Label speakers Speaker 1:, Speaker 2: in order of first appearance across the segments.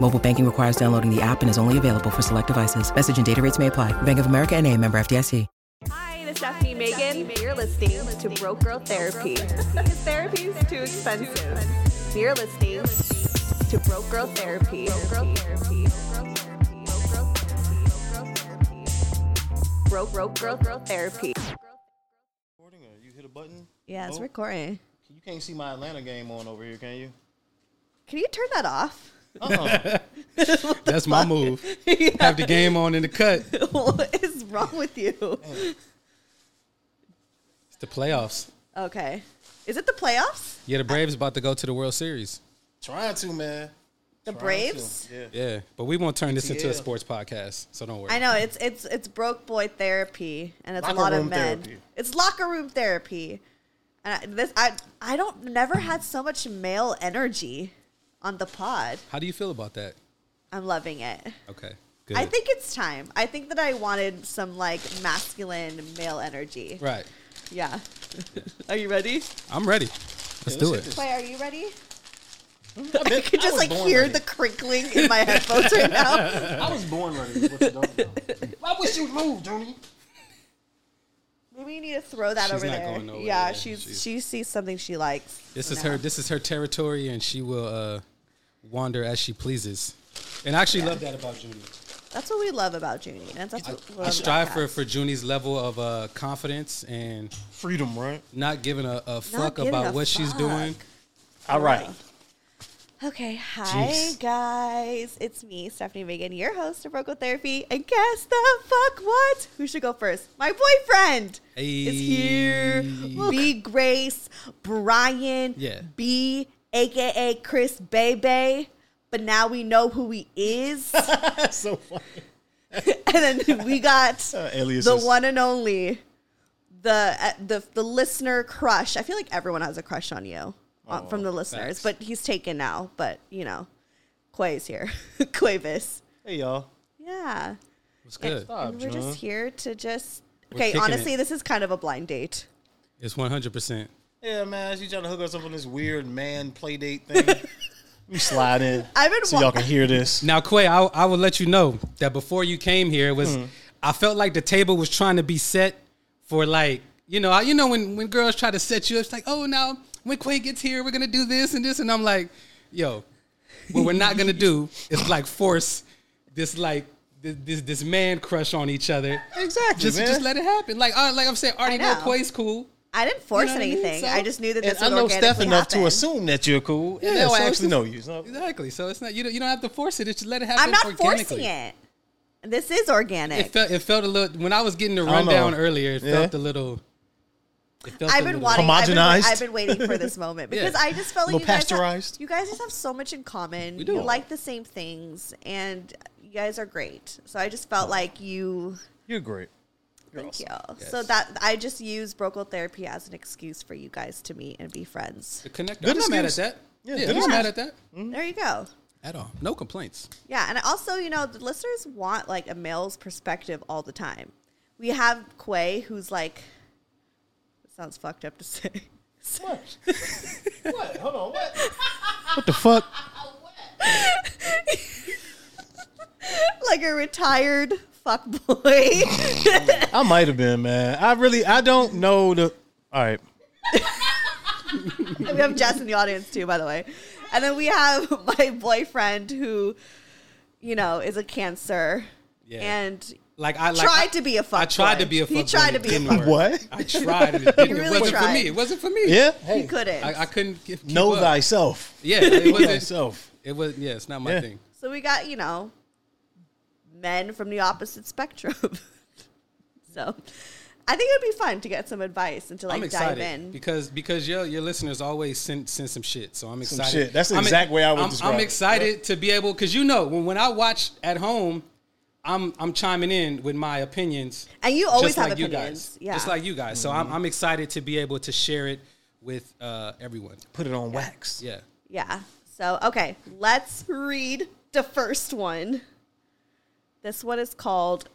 Speaker 1: Mobile banking requires downloading the app and is only available for select devices. Message and data rates may apply. Bank of America and a member FDIC.
Speaker 2: Hi, this is Stefanie Maegan. You're listening to Broke Girl Therapy. Because therapy is too expensive. You're listening to Broke Girl Therapy. Broke Broke Girl Girl Therapy.
Speaker 3: recording or you hit a button?
Speaker 2: Yeah, it's
Speaker 3: Oh,
Speaker 2: recording.
Speaker 3: You can't see my Atlanta game on over here, can you?
Speaker 2: Can you turn that off?
Speaker 3: Uh-uh.
Speaker 4: That's my move. Have the game on in the cut.
Speaker 2: What is wrong with you?
Speaker 4: It's the playoffs.
Speaker 2: Okay. Is it the playoffs?
Speaker 4: Yeah, the Braves about to go to the World Series.
Speaker 3: Trying to, man.
Speaker 2: The
Speaker 3: Trying
Speaker 2: Braves?
Speaker 3: to, Yeah.
Speaker 4: Yeah, but we won't turn this into a sports podcast, so don't worry.
Speaker 2: I know it's it's it's broke boy therapy, and it's
Speaker 3: Locker
Speaker 2: a lot of
Speaker 3: room
Speaker 2: men.
Speaker 3: therapy.
Speaker 2: It's locker room therapy, and I, this I I don't never had so much male energy on the pod.
Speaker 4: How do you feel about that?
Speaker 2: I'm loving it.
Speaker 4: Okay, good.
Speaker 2: I think it's time. I think that I wanted some like masculine male energy.
Speaker 4: right.
Speaker 2: Yeah. are you ready?
Speaker 4: I'm ready. Let's do it.
Speaker 3: hit
Speaker 2: Wait, are you ready?
Speaker 3: I,
Speaker 2: I could just like hear the crinkling in my headphones right now.
Speaker 3: I was born ready. is What you don't know. I wish you'd move, Joni.
Speaker 2: Maybe you need to throw that
Speaker 4: She's
Speaker 2: over
Speaker 4: not
Speaker 2: there.
Speaker 4: going
Speaker 2: yeah,
Speaker 4: yeah.
Speaker 2: she's,
Speaker 4: She's-
Speaker 2: she sees something she likes.
Speaker 4: This
Speaker 2: for
Speaker 4: is
Speaker 2: now.
Speaker 4: her. This is her territory, and she will uh, wander as she pleases. And I actually love that about Junie.
Speaker 2: That's what we love about Junie. That's, that's what we love
Speaker 4: I
Speaker 2: about
Speaker 4: strive for for Junie's level of uh, confidence and
Speaker 3: Freedom, right?
Speaker 4: not giving a, a fuck
Speaker 2: giving
Speaker 4: about
Speaker 2: a
Speaker 4: what she's doing.
Speaker 3: All right.
Speaker 2: Okay, hi
Speaker 4: Jeez.
Speaker 2: guys. It's me, Stefanie Maegan, your host of Broke Girl Therapy. And guess the fuck what? Who should go first? My boyfriend is here.
Speaker 4: Hey.
Speaker 2: B Grace, Bryan,
Speaker 4: Yeah.
Speaker 2: B, aka Chris Bebe. But now we know who he is.
Speaker 3: So funny.
Speaker 2: and then we got
Speaker 3: Uh,
Speaker 2: the one and only, the uh, the the listener crush. I feel like everyone has a crush on you uh, from the listeners,
Speaker 4: facts.
Speaker 2: but he's taken now. But you know, Quai's here, Quavis.
Speaker 3: Hey, y'all.
Speaker 2: Yeah,
Speaker 4: It's good.
Speaker 3: Stop,
Speaker 2: and we're
Speaker 3: John.
Speaker 2: just here to just.
Speaker 4: We're
Speaker 2: Okay, honestly,
Speaker 4: it.
Speaker 2: this is kind of a blind date.
Speaker 4: It's one hundred percent.
Speaker 3: Yeah, man. She trying to hook us up on this weird man play date thing. we slide in
Speaker 2: I've been
Speaker 3: so
Speaker 2: wa-
Speaker 3: y'all can hear this.
Speaker 4: Now, Quai, I, I will let you know that before you came here, it was
Speaker 3: Hmm.
Speaker 4: I felt like the table was trying to be set for like you know I- you know when when girls try to set you up, it's like oh now when Quai gets here, we're gonna do this and this, and I'm like, yo, what we're not gonna do is like force this like this this, this man crush on each other.
Speaker 3: Exactly,
Speaker 4: Just
Speaker 3: man.
Speaker 4: just let it happen. Like uh, like I'm saying, I already know
Speaker 2: know.
Speaker 4: Quai's cool.
Speaker 2: I didn't force
Speaker 4: know what I mean?
Speaker 2: anything.
Speaker 4: So-
Speaker 2: I just knew that
Speaker 3: And
Speaker 2: this
Speaker 3: I know
Speaker 2: organically
Speaker 3: Steph enough to assume that you're cool, and
Speaker 4: Yeah,
Speaker 3: they'll
Speaker 4: so
Speaker 3: actually
Speaker 4: just-
Speaker 3: know you. So
Speaker 4: Exactly. So it's not you don't you don't have to force it. It's just let it happen.
Speaker 2: I'm not forcing it. This is organic.
Speaker 4: It felt it felt a little when I was getting the rundown earlier. It
Speaker 3: Yeah.
Speaker 4: felt a little.
Speaker 2: I've been
Speaker 4: little-
Speaker 2: wanting. I've been,
Speaker 3: Homogenized?
Speaker 2: I've been waiting for this moment because
Speaker 4: Yeah.
Speaker 2: I just felt like
Speaker 3: Little
Speaker 2: you guys, have, you guys just have so much in common.
Speaker 4: We do.
Speaker 2: You like the same things, and you guys are great. So I just felt like you.
Speaker 3: you're great. You're
Speaker 2: Thank
Speaker 3: awesome.
Speaker 2: you. So that I just use Broke Girl therapy as an excuse for you guys to meet and be friends.
Speaker 4: The connect.
Speaker 3: Good
Speaker 4: I'm not mad at that.
Speaker 3: Yeah,
Speaker 4: Yeah, I'm not mad at that mm-hmm.
Speaker 2: There you go.
Speaker 4: at all. No complaints.
Speaker 2: Yeah, and also, you know, the listeners want like a male's perspective all the time. We have Quai, who's like, it sounds fucked up to say.
Speaker 3: What? what? Hold on. What? What the fuck?
Speaker 2: like a retired fuck boy.
Speaker 3: I might have been, man. I really, I don't know the. All right.
Speaker 2: we have Jess in the audience too, by the way. And then we have my boyfriend who, you know, is a cancer.
Speaker 4: Yeah.
Speaker 2: And
Speaker 4: Like I like,
Speaker 2: Tried
Speaker 4: I-
Speaker 2: to be a
Speaker 4: I
Speaker 2: fuckboy.
Speaker 4: tried to be a
Speaker 2: He
Speaker 4: fuckboy.
Speaker 2: tried
Speaker 4: and
Speaker 2: to be a
Speaker 4: didn't.
Speaker 3: What?
Speaker 4: I tried and it didn't.
Speaker 2: really
Speaker 4: it wasn't
Speaker 2: tried.
Speaker 4: for me. It wasn't for me.
Speaker 3: Yeah.
Speaker 2: He couldn't.
Speaker 4: I, I couldn't keep, keep
Speaker 3: know
Speaker 4: up.
Speaker 3: thyself.
Speaker 4: Yeah, it wasn't.
Speaker 3: thyself.
Speaker 4: It was. Yeah, it's not my
Speaker 3: Yeah.
Speaker 4: thing.
Speaker 2: so we got, you know, men from the opposite spectrum. so I think it'd be fun to get some advice and to like
Speaker 4: I'm
Speaker 2: dive in.
Speaker 4: because because your your listeners always send send some shit. So I'm excited.
Speaker 3: shit. That's the
Speaker 4: I'm-
Speaker 3: exact way I would
Speaker 4: I'm,
Speaker 3: describe
Speaker 4: I'm
Speaker 3: it.
Speaker 4: excited to be able because you know when when I watch at home, I'm I'm chiming in with my opinions.
Speaker 2: And you always
Speaker 4: just
Speaker 2: have
Speaker 4: like you
Speaker 2: opinions.
Speaker 4: guys.
Speaker 2: Yeah.
Speaker 4: Just like you guys. So
Speaker 3: Mm-hmm.
Speaker 4: I'm I'm excited to be able to share it with uh, everyone.
Speaker 3: Put it on wax.
Speaker 4: Yeah.
Speaker 2: Yeah. So, okay, let's read the first one. This one is called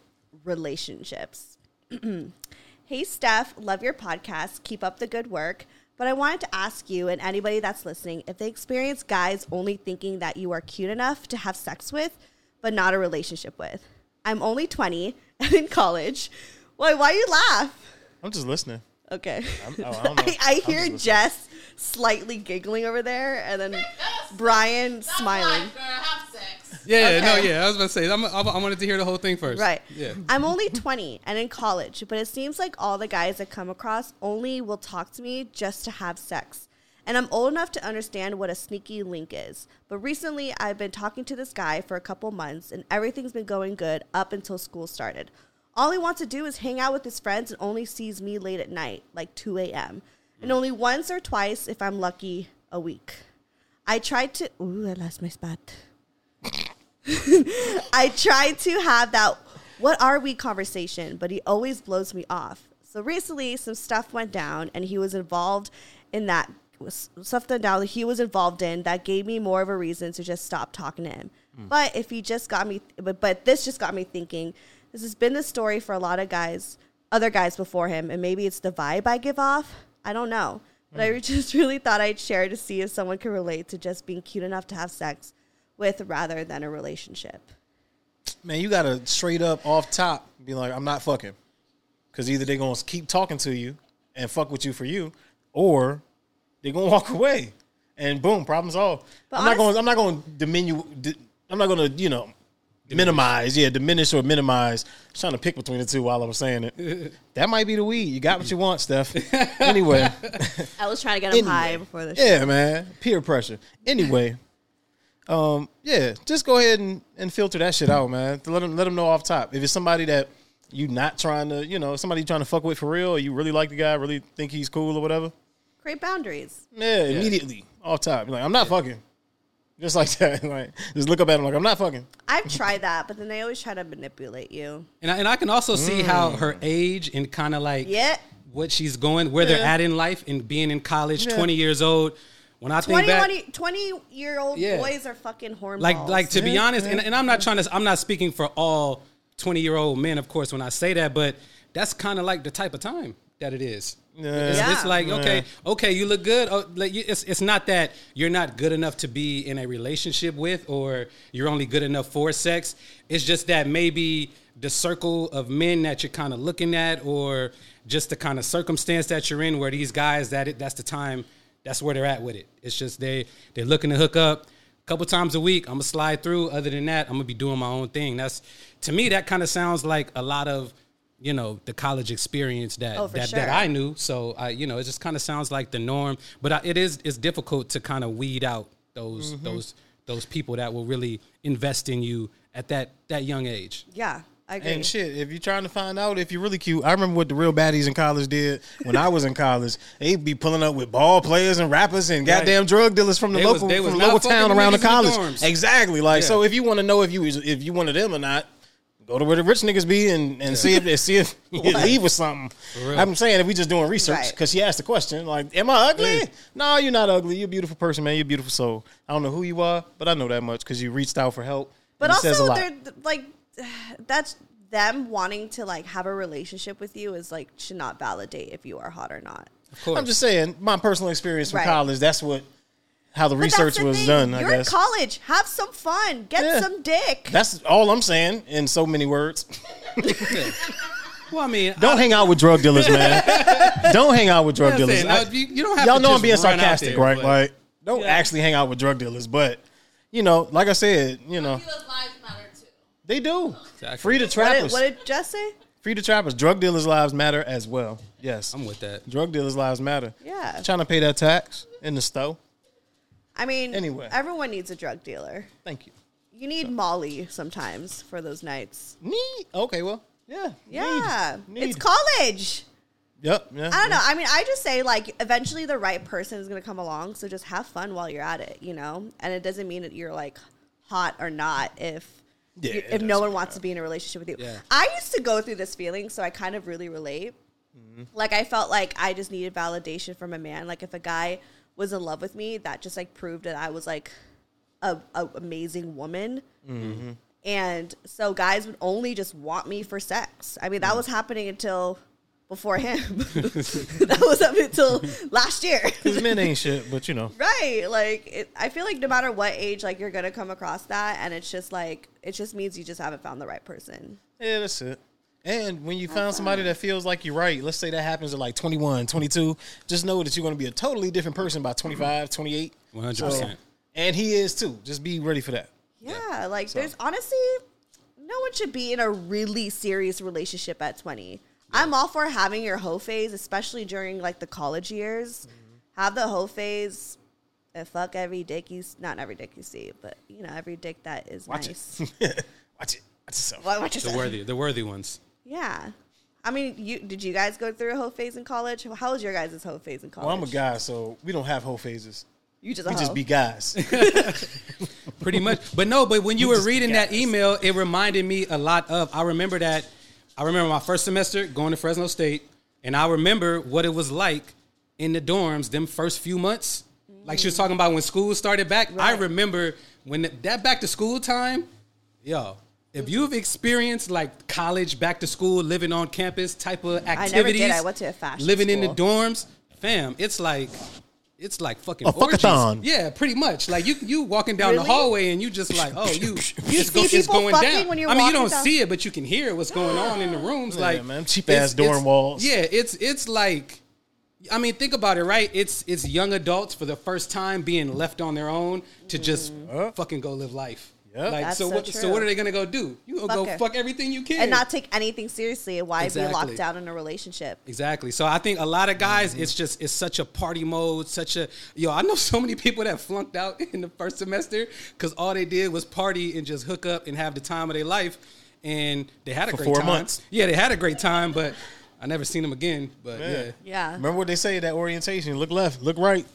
Speaker 2: Relationships. hey, Steph, love your podcast. Keep up the good work. But I wanted to ask you and anybody that's listening if they experience guys only thinking that you are cute enough to have sex with, but not a relationship with. I'm only 20 and in college. Why, why you laugh?
Speaker 3: I'm just listening.
Speaker 2: Okay.
Speaker 3: I'm- oh, I don't know.
Speaker 2: I, I hear. Jess slightly giggling over there, and then Bryan smiling.
Speaker 4: Yeah, no, yeah. I was about to say, I'm, I, I wanted to hear the whole thing first.
Speaker 2: Right.
Speaker 4: Yeah.
Speaker 2: I'm only 20 and in college, but it seems like all the guys I come across only will talk to me just to have sex. And I'm old enough to understand what a sneaky link is. But recently, I've been talking to this guy for a couple months, and everything's been going good up until school started. All he wants to do is hang out with his friends and only sees me late at night, like 2 a.m. And only once or twice, if I'm lucky, a week. I tried to. Ooh, I lost my spot. I tried to have that what are we conversation, but he always blows me off. So recently some stuff went down and he was involved in that stuff went down that he was involved in that gave me more of a reason to just stop talking to him. Hmm. But if he just got me but but this just got me thinking, this has been the story for a lot of guys, other guys before him, and maybe it's the vibe I give off. I don't know. But I hmm. just really thought I'd share to see if someone could relate to just being cute enough to have sex with rather than a relationship.
Speaker 3: Man, you gotta straight up off top be like, I'm not fucking. Cause either they're gonna keep talking to you and fuck with you for you, or they're gonna walk away. And boom, problem solved.
Speaker 2: But
Speaker 3: I'm not
Speaker 2: honest-
Speaker 3: going I'm not gonna diminu di- I'm not gonna, you know, minimize, yeah, diminish or minimize. I was trying to pick between the two while I was saying it. that might be the weed. You got what you want, Steph. anyway.
Speaker 2: I was trying to get him high before the show.
Speaker 3: Yeah, man. Peer pressure. Anyway, um, yeah, just go ahead and, and filter that shit out, man. Let them let them know off top. If it's somebody that you not trying to, you know, somebody trying to fuck with for real, or you really like the guy, really think he's cool or whatever.
Speaker 2: Create boundaries.
Speaker 3: Yeah, immediately off top. Like, I'm not fucking. Just like that. like, just look up at him like I'm not fucking.
Speaker 2: I've tried that, but then they always try to manipulate you.
Speaker 4: And I, and I can also see how her age and kind of like
Speaker 2: Yeah.
Speaker 4: what she's going, where they're at in life, and being in college,
Speaker 3: Yeah.
Speaker 4: 20 years old. When I think back,
Speaker 2: 20 year old
Speaker 4: Yeah.
Speaker 2: boys are fucking hornballs.
Speaker 4: like like to be honest, and, and I'm not trying to, I'm not speaking for all 20 year old men, of course, when I say that, but that's kind of like the type of time that it is.
Speaker 3: Yeah.
Speaker 4: It's, it's like okay,
Speaker 3: Yeah.
Speaker 4: okay, you look good. Oh, like it's it's not that you're not good enough to be in a relationship with, or you're only good enough for sex. It's just that maybe the circle of men that you're kind of looking at, or just the kind of circumstance that you're in, where these guys that it, that's the time, that's where they're at with it. It's just they they're looking to hook up a couple times a week. I'm gonna slide through. Other than that, I'm gonna be doing my own thing. That's to me that kind of sounds like a lot of you know the college experience that
Speaker 2: Oh,
Speaker 4: that,
Speaker 2: sure.
Speaker 4: that I knew. So I, you know, it just kind of sounds like the norm. But I, it is it's difficult to kind of weed out those
Speaker 2: Mm-hmm.
Speaker 4: those those people that will really invest in you at that that young age.
Speaker 2: yeah, I agree.
Speaker 3: And shit, if you're trying to find out if you're really cute, I remember what the real baddies in college did when I was in college. They'd be pulling up with ball players and rappers and
Speaker 4: Right.
Speaker 3: goddamn drug dealers from the
Speaker 4: They
Speaker 3: local
Speaker 4: was
Speaker 3: from
Speaker 4: not
Speaker 3: local town around the
Speaker 4: niggas in the
Speaker 3: college. exactly. Like
Speaker 4: Yeah.
Speaker 3: so, if you want to know if you if you one of them or not, go to where the rich niggas be and, and see if they see if you leave with something. I'm saying if we just doing research
Speaker 2: Right.
Speaker 3: because she asked the question like, "Am I ugly?"
Speaker 4: Yeah.
Speaker 3: No, you're not ugly. You're a beautiful person, man. You're a beautiful soul. I don't know who you are, but I know that much because you reached out for help.
Speaker 2: but
Speaker 3: and it says a
Speaker 2: also
Speaker 3: lot.
Speaker 2: they're like that's them wanting to like have a relationship with you is like should not validate if you are hot or not.
Speaker 4: Of course,
Speaker 3: I'm just saying, my personal experience from
Speaker 2: Right.
Speaker 3: college. That's what how the
Speaker 2: But
Speaker 3: research
Speaker 2: the
Speaker 3: was
Speaker 2: thing.
Speaker 3: done. I
Speaker 2: You're
Speaker 3: guess
Speaker 2: in college. Have some fun. Get
Speaker 3: Yeah.
Speaker 2: some dick.
Speaker 3: that's all I'm saying in so many words.
Speaker 4: well, I mean,
Speaker 3: Don't hang out with drug dealers, man. don't hang out with drug dealers.
Speaker 4: saying, now,
Speaker 3: I-
Speaker 4: you, you don't have
Speaker 3: y'all
Speaker 4: to
Speaker 3: know I'm being sarcastic,
Speaker 4: there,
Speaker 3: right?
Speaker 4: but-
Speaker 3: Like, don't
Speaker 4: Yeah.
Speaker 3: actually hang out with drug dealers, but you know, like I said, you know,
Speaker 5: People's lives matter too.
Speaker 3: They do.
Speaker 4: Exactly.
Speaker 3: Free the
Speaker 2: What did,
Speaker 3: trappers.
Speaker 2: what did Jess say?
Speaker 3: Free the trappers. Drug dealers' lives matter as well. Yes.
Speaker 4: I'm with that.
Speaker 3: Drug dealers' lives matter.
Speaker 2: Yeah.
Speaker 3: Trying to pay that tax in the store.
Speaker 2: I mean,
Speaker 3: Anyway.
Speaker 2: everyone needs a drug dealer.
Speaker 3: Thank you.
Speaker 2: You need Molly sometimes for those nights.
Speaker 3: Need. Okay, well, yeah.
Speaker 2: Yeah,
Speaker 3: Need.
Speaker 2: it's college.
Speaker 3: Yep. Yeah.
Speaker 2: I don't know. I mean, I just say like eventually the right person is gonna come along. So just have fun while you're at it, you know. And it doesn't mean that you're like hot or not if
Speaker 3: Yeah,
Speaker 2: if no one wants to be in a relationship with you.
Speaker 4: Yeah.
Speaker 2: I used to go through this feeling, so I kind of really relate. Like I felt like I just needed validation from a man. Like if a guy was in love with me, that just like proved that I was like a, a amazing woman. And so guys would only just want me for sex. I mean, that was happening until before him. that was up until last year.
Speaker 3: Because men ain't shit, but you know.
Speaker 2: right. Like, it, I feel like no matter what age, like, you're going to come across that. And it's just like, it just means you just haven't found the right person.
Speaker 3: Yeah, that's it. And when you found somebody that feels like you're right, let's say that happens at like 21, 22, just know that you're going to be a totally different person by 25, 28.
Speaker 4: 100%.
Speaker 3: And he is too. Just be ready for that.
Speaker 2: Yeah. Like, there's honestly, no one should be in a really serious relationship at 20. I'm all for having your hoe phase, especially during like the college years. Mm-hmm. Have the hoe phase and fuck every dick you, s- not every dick you see, but you know, every dick that is
Speaker 3: Watch
Speaker 2: nice.
Speaker 3: it. Watch it. Watch yourself.
Speaker 2: Wa- Watch
Speaker 4: The worthy, the worthy ones.
Speaker 2: Yeah. I mean, you did you guys go through a hoe phase in college? How was your guys' hoe phase in college?
Speaker 3: Well, I'm a guy, so we don't have whole phases.
Speaker 2: You just a
Speaker 3: We
Speaker 2: hoe.
Speaker 3: just be guys.
Speaker 4: Pretty much. But no, but when you were reading that email, it reminded me a lot of. I remember that. I remember my first semester going to Fresno State, and I remember what it was like in the dorms them first few months. Like she was talking about when school started back. I remember when that back to school time, yo. If you've experienced like college, back to school, living on campus type of activities, I never
Speaker 2: did. I went to a fashion
Speaker 4: living in the dorms, fam, it's like it's like fucking
Speaker 3: A
Speaker 4: orgies.
Speaker 3: fuckathon.
Speaker 4: Yeah, pretty much. Like you, you walking down the
Speaker 2: Really?
Speaker 4: hallway and you just like, oh, you, it's,
Speaker 2: see people fucking when you're
Speaker 4: I mean, you
Speaker 2: walking
Speaker 4: don't
Speaker 2: down-
Speaker 4: see it, but you can hear what's going on in the rooms. like,
Speaker 3: man, cheap
Speaker 4: it's-
Speaker 3: ass dorm
Speaker 4: it's-
Speaker 3: walls.
Speaker 4: Yeah, it's it's like, I mean, think about it, right? It's it's young adults for the first time being left on their own to just fucking go live life.
Speaker 3: Yep.
Speaker 4: Like,
Speaker 2: That's
Speaker 4: so
Speaker 2: so
Speaker 4: what? So what are they gonna go do? You gonna go
Speaker 2: Fuck it.
Speaker 4: fuck everything you can
Speaker 2: and not take anything seriously. and Why be locked down in a relationship?
Speaker 4: Exactly. So I think a lot of guys, mm-hmm. it's just it's such a party mode, such a yo. I know so many people that flunked out in the first semester because all they did was party and just hook up and have the time of their life, and they had a
Speaker 3: For
Speaker 4: great
Speaker 3: four
Speaker 4: time.
Speaker 3: months.
Speaker 4: Yeah, they had a great time, but I never seen them again. But yeah,
Speaker 2: Yeah.
Speaker 3: Remember what they say that orientation? Look left, look right.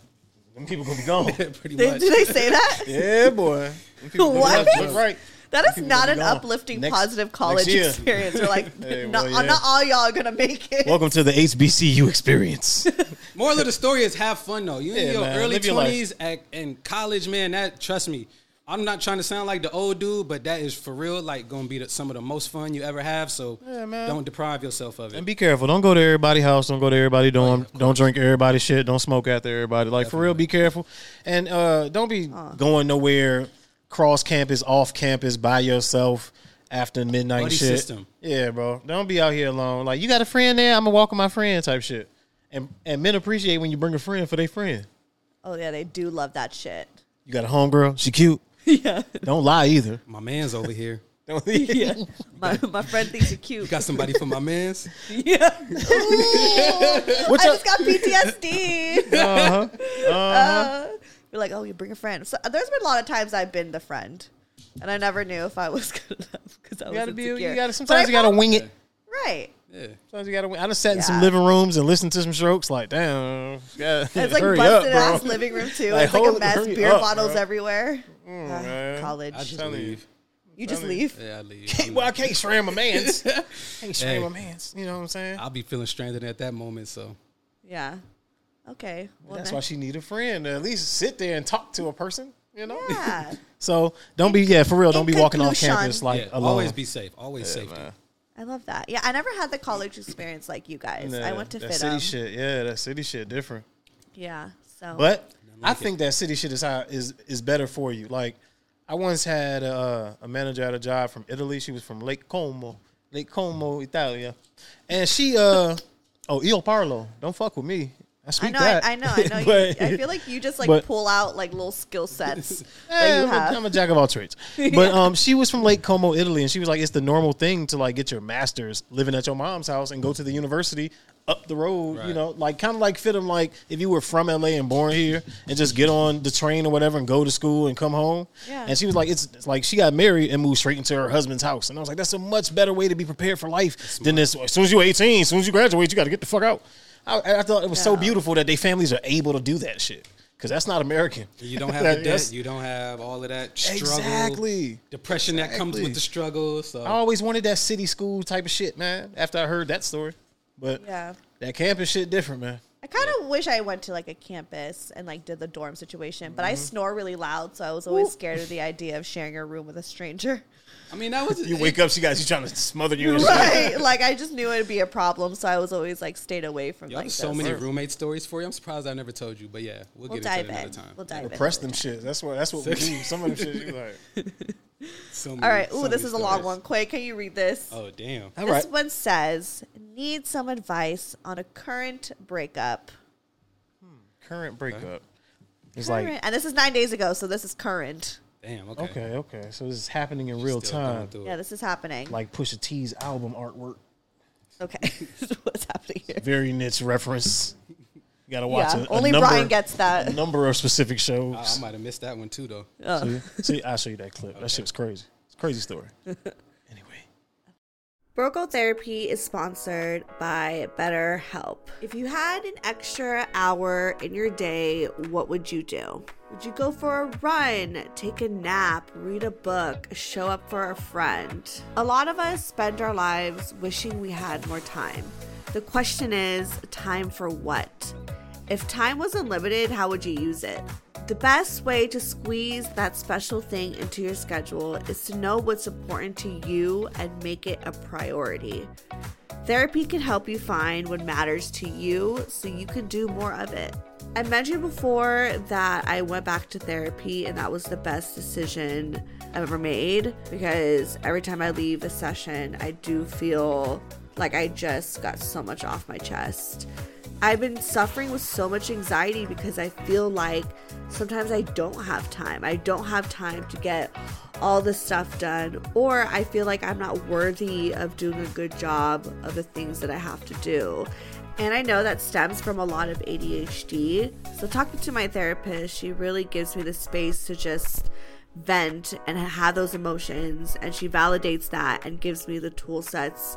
Speaker 3: Them people gonna be gone.
Speaker 4: pretty
Speaker 2: They,
Speaker 4: much.
Speaker 2: do they say that?
Speaker 3: yeah, boy. Them people look
Speaker 2: What?
Speaker 3: left, look right.
Speaker 2: That is
Speaker 3: People
Speaker 2: not
Speaker 3: gonna
Speaker 2: an
Speaker 3: be gone.
Speaker 2: uplifting,
Speaker 3: Next-
Speaker 2: positive college
Speaker 3: next year.
Speaker 2: experience. We're like,
Speaker 3: Hey,
Speaker 2: not,
Speaker 3: well, yeah.
Speaker 2: not all y'all are gonna make it.
Speaker 3: Welcome to the HBCU experience.
Speaker 4: Moral of the story is have fun though. You in
Speaker 3: Yeah,
Speaker 4: your
Speaker 3: man.
Speaker 4: early
Speaker 3: Live your life.
Speaker 4: twenties and college, man. That trust me. I'm not trying to sound like the old dude, but that is for real. Like gonna be the, some of the most fun you ever have. So
Speaker 3: Yeah, man.
Speaker 4: don't deprive yourself of it.
Speaker 3: and be careful. Don't go to everybody's house. Don't go to everybody's dorm. don't drink everybody's shit. Don't smoke after everybody. Like for real, be careful. And uh, don't be going nowhere cross campus, off campus by yourself after midnight
Speaker 4: Buddy
Speaker 3: shit.
Speaker 4: system.
Speaker 3: Yeah, bro. Don't be out here alone. Like you got a friend there. I'm gonna walk with my friend type shit. And and men appreciate when you bring a friend for their friend.
Speaker 2: Oh yeah, they do love that shit.
Speaker 3: You got a homegirl. She cute.
Speaker 2: Yeah,
Speaker 3: Don't lie either.
Speaker 4: My man's over here.
Speaker 3: Don't-
Speaker 2: yeah. My, my friend thinks you're cute.
Speaker 4: Got somebody for my man's.
Speaker 2: yeah.
Speaker 3: What's
Speaker 2: I
Speaker 3: up?
Speaker 2: just got PTSD.
Speaker 3: Uh-huh.
Speaker 2: Uh, you're like, oh, you bring a friend. So there's been a lot of times I've been the friend, and I never knew if I was good enough because I
Speaker 3: You
Speaker 2: was
Speaker 3: gotta be.
Speaker 2: insecure.
Speaker 3: You gotta. Sometimes
Speaker 2: I
Speaker 3: you gotta wing it.
Speaker 2: Right.
Speaker 4: Yeah.
Speaker 3: Sometimes you gotta. wing- I just sat in some
Speaker 2: Yeah.
Speaker 3: living rooms and listened to some strokes. Like, damn, yeah,
Speaker 2: it's like
Speaker 3: hurry
Speaker 2: busted
Speaker 3: up,
Speaker 2: ass living room too.
Speaker 3: Like,
Speaker 2: it's like a mess.
Speaker 3: hurry
Speaker 2: Beer
Speaker 3: up,
Speaker 2: bottles
Speaker 3: bro.
Speaker 2: everywhere. Mm.
Speaker 3: Man.
Speaker 2: college.
Speaker 4: I just leave.
Speaker 2: you just
Speaker 3: telling
Speaker 2: leave.
Speaker 4: Yeah, I leave.
Speaker 3: well, I can't stray my man's. can't stray
Speaker 4: Hey.
Speaker 3: my man's. You know what I'm saying?
Speaker 4: I'll be feeling stranded at that moment. So
Speaker 2: Yeah. Okay. Well,
Speaker 3: That's
Speaker 2: then-
Speaker 3: why she need a friend to at least sit there and talk to a person. You know.
Speaker 2: Yeah.
Speaker 3: So don't be yeah for real. Don't
Speaker 2: In
Speaker 3: be walking off campus like
Speaker 4: yeah,
Speaker 3: alone.
Speaker 4: always be safe. Always safety.
Speaker 3: man.
Speaker 2: I love that. Yeah, I never had the college experience like you guys. I went to
Speaker 3: that
Speaker 2: FIDM.
Speaker 3: city shit. Yeah, that city shit different.
Speaker 2: Yeah. So.
Speaker 3: But I think that city shit is how is is better for you. Like I once had a, a manager at a job from Italy. She was from Lake Como, Lake Como, Italia, and she uh oh Il Parlo. Don't fuck with me. I speak
Speaker 2: I know,
Speaker 3: that.
Speaker 2: I, I know, I know. you, I feel like you just like
Speaker 3: but-
Speaker 2: pull out like little skill sets that you
Speaker 3: I'm, a,
Speaker 2: have.
Speaker 3: I'm a jack of all trades. But um, she was from Lake Como, Italy, and she was like, it's the normal thing to like get your master's living at your mom's house and go to the university up the road. You know, like kind of like fit them like if you were from LA and born here and just get on the train or whatever and go to school and come home.
Speaker 2: Yeah.
Speaker 3: And she was like, it's, it's like she got married and moved straight into her husband's house, and I was like, that's a much better way to be prepared for life than this. As soon as you're 18, as soon as you graduate, you got to get the fuck out. I, I thought it was so beautiful that they families are able to do that shit because that's not American.
Speaker 4: You don't have
Speaker 3: That-
Speaker 4: the debt. You don't have all of that struggle,
Speaker 3: Exactly.
Speaker 4: depression that comes with the struggle. So
Speaker 3: I always wanted that city school type of shit, man. After I heard that story, but
Speaker 2: yeah.
Speaker 3: that campus shit different, man.
Speaker 2: I kind of wish I went to like a campus and like did the dorm situation, but I
Speaker 3: Mm-hmm.
Speaker 2: snore really loud, so I was always scared of the idea of sharing a room with a stranger.
Speaker 4: I mean, that was
Speaker 3: You wake up, she got you trying to smother you.
Speaker 2: Right? like I just knew it'd be a problem, so I was always like stayed away from
Speaker 4: Yo,
Speaker 2: like
Speaker 4: there's so
Speaker 2: this.
Speaker 4: many roommate stories for you. I'm surprised I never told you, but yeah, we'll,
Speaker 2: We'll
Speaker 4: get into
Speaker 2: dive
Speaker 4: it another time.
Speaker 2: We'll dive in.
Speaker 3: Repress them shit. That's what. That's what we do. Some of them shit. You like.
Speaker 4: So many,
Speaker 2: All right.
Speaker 4: so
Speaker 2: Ooh, this
Speaker 4: many
Speaker 2: is a long one. Quai, can you read this?
Speaker 4: Oh damn!
Speaker 3: All
Speaker 2: this
Speaker 3: right.
Speaker 2: one says, "Need some advice on a current breakup."
Speaker 3: Hmm, current breakup. It's
Speaker 2: Current,
Speaker 3: like
Speaker 2: and this is nine days ago, so this is current.
Speaker 4: Damn. Okay.
Speaker 3: okay, okay. So this is happening in real
Speaker 4: Still going
Speaker 3: time,
Speaker 4: through
Speaker 2: Yeah, this is happening.
Speaker 3: like Pusha T's album artwork.
Speaker 2: Okay, what's happening here?
Speaker 3: Very niche reference. You gotta watch
Speaker 2: Yeah,
Speaker 3: a, a
Speaker 2: only
Speaker 3: number,
Speaker 2: Bryan gets that.
Speaker 3: a number of specific
Speaker 4: I,
Speaker 3: shows.
Speaker 4: Ah, I might have missed that one too, though.
Speaker 3: See, see, I'll show you that clip. That shit was crazy. It's a crazy story. anyway,
Speaker 2: Broke Girl Therapy is sponsored by BetterHelp. If you had an extra hour in your day, what would you do? Would you go for a run, take a nap, read a book, show up for a friend? A lot of us spend our lives wishing we had more time. The question is, time for what? If time was unlimited, how would you use it? The best way to squeeze that special thing into your schedule is to know what's important to you and make it a priority. Therapy can help you find what matters to you so you can do more of it. I mentioned before that I went back to therapy and that was the best decision I've ever made because every time I leave a session, I do feel like I just got so much off my chest. I've been suffering with so much anxiety because I feel like sometimes I don't have time. I don't have time to get all the stuff done, or I feel like I'm not worthy of doing a good job of the things that I have to do. And I know that stems from a lot of ADHD. So, talking to my therapist, she really gives me the space to just vent and have those emotions. And she validates that and gives me the tool sets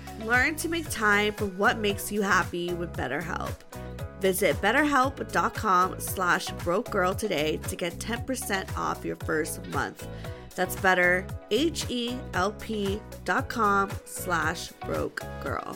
Speaker 2: Learn to make time for what makes you happy with BetterHelp. Visit betterhelp.com slash broke girl today to get 10% off your first month. That's better, H-E-L-P dot com slash broke girl.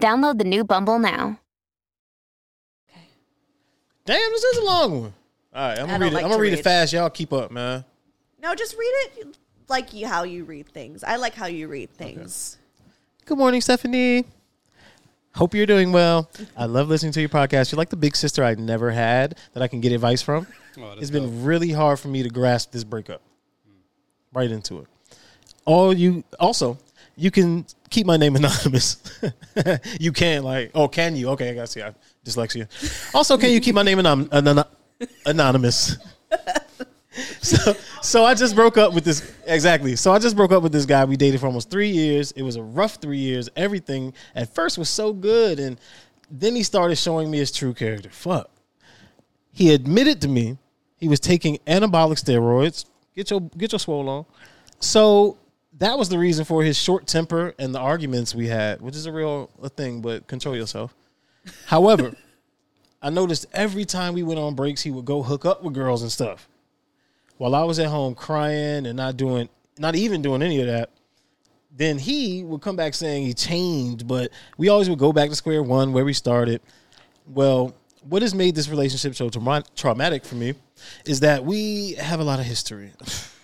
Speaker 5: Download the new Bumble now. Okay.
Speaker 3: Damn, this is a long one. All right, I'm
Speaker 2: I
Speaker 3: gonna
Speaker 2: don't
Speaker 3: read it.
Speaker 2: like
Speaker 3: I'm gonna
Speaker 2: to
Speaker 3: read, it
Speaker 2: read.
Speaker 3: fast. Y'all keep up, man.
Speaker 2: No, just read it like you how you read things. I like how you read things.
Speaker 3: Good morning, Stefanie. Hope you're doing well. I love listening to your podcast. You're like the big sister I never had that I can get advice from.
Speaker 4: Oh, that's
Speaker 3: it's been really hard for me to grasp this breakup. Right into it. All you also, you can keep my name anonymous. you can't, like, oh, can you? Okay, I got to see. I dyslexia. Also, can you keep my name anon- anon- anonymous? so, so I just broke up with this exactly. So I just broke up with this guy. We dated for almost three years. It was a rough three years. Everything at first was so good, and then he started showing me his true character. Fuck. He admitted to me he was taking anabolic steroids. Get your get your swole on. So that was the reason for his short temper and the arguments we had, which is a real a thing. But control yourself. However, I noticed every time we went on breaks, he would go hook up with girls and stuff while I was at home crying and not doing, not even doing any of that, then he would come back saying he changed, but we always would go back to square one where we started. Well, what has made this relationship so trauma- traumatic for me is that we have a lot of history.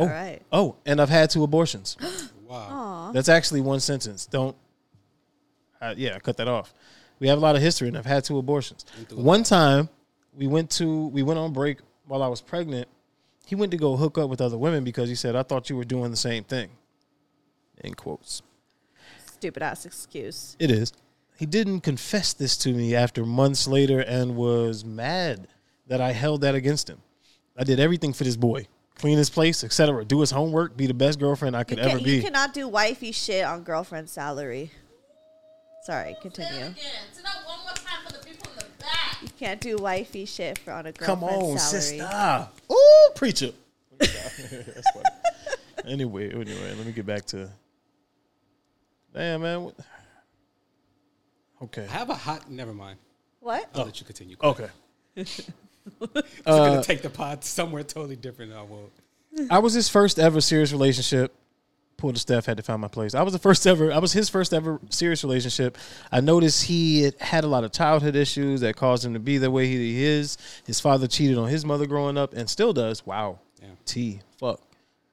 Speaker 3: oh,
Speaker 2: All right.
Speaker 3: oh, and I've had two abortions.
Speaker 4: Wow.
Speaker 3: That's actually one sentence. Don't. Uh, yeah, I cut that off. We have a lot of history, and I've had two abortions. One time, we went to we went on break while I was pregnant. He went to go hook up with other women because he said, "I thought you were doing the same thing." In quotes,
Speaker 2: Stupid ass excuse.
Speaker 3: it is. He didn't confess this to me after months later, and was mad that I held that against him. I did everything for this boy, clean his place, etc., do his homework, be the best girlfriend I could
Speaker 2: can,
Speaker 3: ever
Speaker 2: you
Speaker 3: be.
Speaker 2: You cannot do wifey shit on girlfriend salary. Sorry, continue.
Speaker 6: Again, say that one more time for the people in the back.
Speaker 2: You can't do wifey shit for on a
Speaker 3: Come on,
Speaker 2: salary.
Speaker 3: sister. Ooh, preacher. That's funny. Anyway, anyway, let me get back to. Damn, man. what- Okay.
Speaker 4: I have a hot. Never mind.
Speaker 2: What?
Speaker 4: I'll let you continue.
Speaker 3: Okay.
Speaker 4: I'm gonna uh, take the pod somewhere totally different. I won't.
Speaker 3: I was his first ever serious relationship. Pulled the Steph, had to find my place. I was the first ever. I was his first ever serious relationship. I noticed he had, had a lot of childhood issues that caused him to be the way he is. His father cheated on his mother growing up, and still does. Wow.
Speaker 4: Yeah.
Speaker 3: T. Fuck.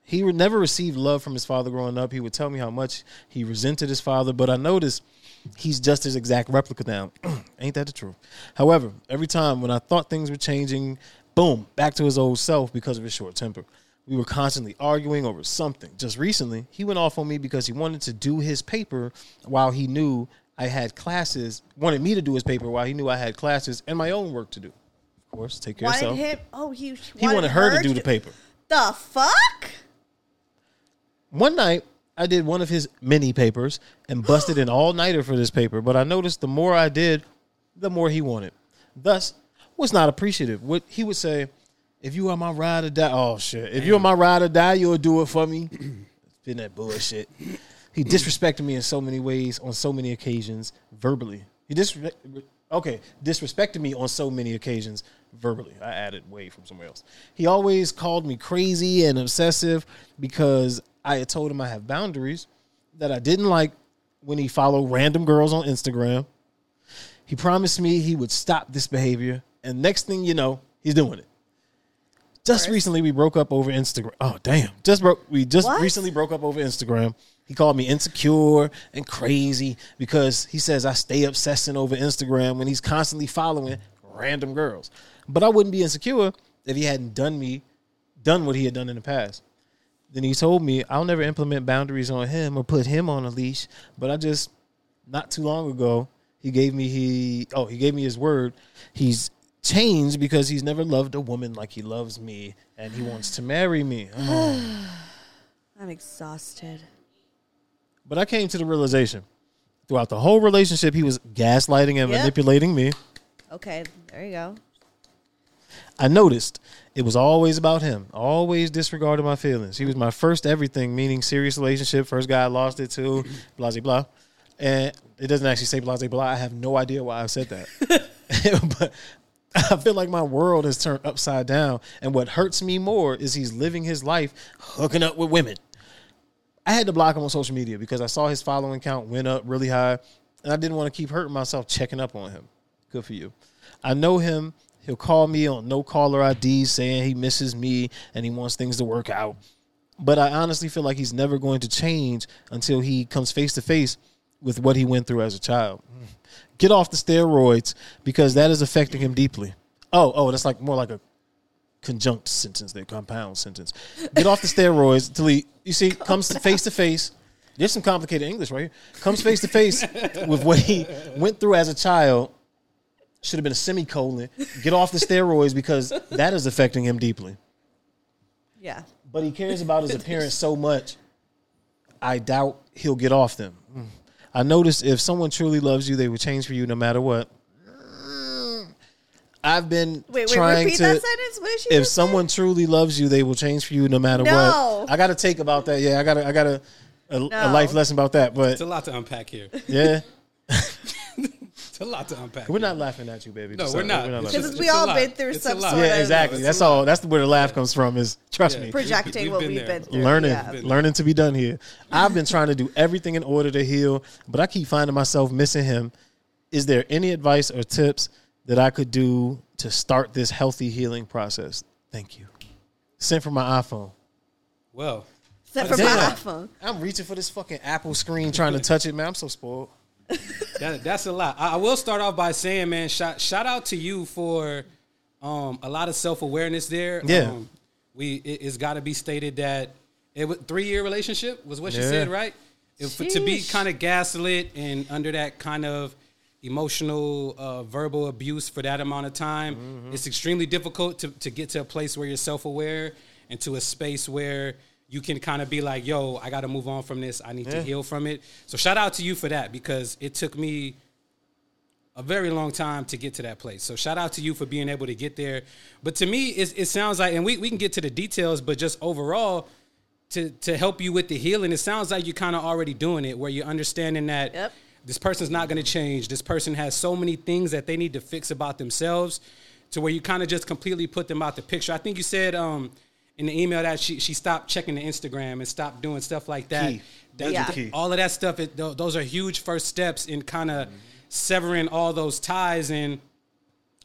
Speaker 3: He would never received love from his father growing up. He would tell me how much he resented his father, but I noticed he's just his exact replica now. Ain't that the truth? However, every time when I thought things were changing, boom, back to his old self because of his short temper. We were constantly arguing over something. Just recently, he went off on me because he wanted to do his paper while he knew I had classes, wanted me to do his paper while he knew I had classes and my own work to do. Of course, take care of
Speaker 2: Wanted
Speaker 3: yourself.
Speaker 2: him? Oh, he.
Speaker 3: He wanted her to do the paper.
Speaker 2: The fuck?
Speaker 3: One night, I did one of his mini papers and busted an all nighter for this paper, but I noticed the more I did, the more he wanted. Thus, was not appreciative. What he would say, if you are my ride or die, oh shit, if you're my ride or die, you'll do it for me. it's been that bullshit. He disrespected me in so many ways, on so many occasions, verbally. He disrespect, okay, disrespected me on so many occasions, verbally. I added way from somewhere else. He always called me crazy and obsessive because I had told him I have boundaries that I didn't like when he followed random girls on Instagram. He promised me he would stop this behavior, and next thing you know, he's doing it. Just recently, we broke up over Instagram. Oh damn! Just broke. We just
Speaker 2: What?
Speaker 3: recently broke up over Instagram. He called me insecure and crazy because he says I stay obsessing over Instagram when he's constantly following random girls. But I wouldn't be insecure if he hadn't done me, done what he had done in the past. Then he told me I'll never implement boundaries on him or put him on a leash. But I just not too long ago he gave me he oh he gave me his word. He's changed because he's never loved a woman like he loves me and he wants to marry me. Oh.
Speaker 2: I'm exhausted.
Speaker 3: But I came to the realization throughout the whole relationship he was gaslighting and
Speaker 2: Yep.
Speaker 3: manipulating me.
Speaker 2: Okay, there you go.
Speaker 3: I noticed it was always about him. Always disregarded my feelings. He was my first everything, meaning serious relationship. First guy I lost it to, blah blah blah. And it doesn't actually say blah blah blah. I have no idea why I said that. but I feel like my world has turned upside down. And what hurts me more is he's living his life hooking up with women. I had to block him on social media because I saw his following count went up really high, and I didn't want to keep hurting myself checking up on him. Good for you. I know him. He'll call me on no caller ID saying he misses me and he wants things to work out. But I honestly feel like he's never going to change until he comes face to face with what he went through as a child. Hmm. Get off the steroids because that is affecting him deeply. Oh, oh, that's like more like a conjunct sentence than compound sentence. Get off the steroids until he, you see, comes face to face. There's some complicated English right here. Comes face to face with what he went through as a child. Should have been a semicolon. Get off the steroids because that is affecting him deeply.
Speaker 2: Yeah.
Speaker 3: But he cares about his appearance so much. I doubt he'll get off them. I noticed if someone truly loves you, they will change for you no matter what. I've been
Speaker 2: Wait, wait,
Speaker 3: trying
Speaker 2: repeat
Speaker 3: to.
Speaker 2: that sentence. What did she
Speaker 3: if
Speaker 2: just say?
Speaker 3: someone truly loves you, they will change for you no matter
Speaker 2: No.
Speaker 3: what. I got to take about that. Yeah, I got to. I got a, a, a
Speaker 2: No.
Speaker 3: life lesson about that. But
Speaker 4: It's a lot to unpack here.
Speaker 3: yeah,
Speaker 4: It's a lot to unpack.
Speaker 3: we're not laughing at you, baby.
Speaker 4: No,
Speaker 3: Just
Speaker 4: we're not.
Speaker 3: We're
Speaker 4: It's.
Speaker 2: Because we
Speaker 4: a
Speaker 2: all been through
Speaker 4: It's
Speaker 2: some
Speaker 4: lot.
Speaker 2: sort
Speaker 3: yeah,
Speaker 2: of
Speaker 3: exactly. That's all. That's where the laugh comes from. Is trust
Speaker 4: Yeah.
Speaker 3: me.
Speaker 2: projecting
Speaker 4: We've
Speaker 2: what
Speaker 4: been
Speaker 2: we've
Speaker 4: there
Speaker 2: been through.
Speaker 3: learning,
Speaker 2: Yeah.
Speaker 3: learning to be done here. I've been trying to do everything in order to heal, but I keep finding myself missing him. Is there any advice or tips that I could do to start this healthy healing process? Thank you. Sent from my iPhone.
Speaker 4: Well,
Speaker 2: Except for my
Speaker 3: Damn.
Speaker 2: iPhone.
Speaker 3: I'm reaching for this fucking Apple screen trying to touch it, man. I'm so spoiled.
Speaker 4: that, that's a lot. I, I will start off by saying, man, shout shout out to you for um, a lot of self awareness there.
Speaker 3: Yeah.
Speaker 4: Um, we it, it's got to be stated that it was three year relationship was what she said, right? If, to be kind of gaslit and under that kind of emotional uh, verbal abuse for that amount of time,
Speaker 3: Mm-hmm.
Speaker 4: it's extremely difficult to, to get to a place where you're self aware and to a space where you can kind of be like, yo, I got to move on from this. I need to heal from it. So shout out to you for that because it took me a very long time to get to that place. So shout out to you for being able to get there. But to me, it, it sounds like, and we, we can get to the details, but just overall, to to help you with the healing, it sounds like you're kind of already doing it, where you're understanding that
Speaker 2: Yep.
Speaker 4: this person's not going to change. This person has so many things that they need to fix about themselves, to where you kind of just completely put them out the picture. I think you said um, in the email that she she stopped checking the Instagram and stopped doing stuff like that.
Speaker 3: Key.
Speaker 4: That-
Speaker 2: Yeah.
Speaker 3: Key.
Speaker 4: all of that stuff, it, tho- those are huge first steps in kind of severing all those ties. And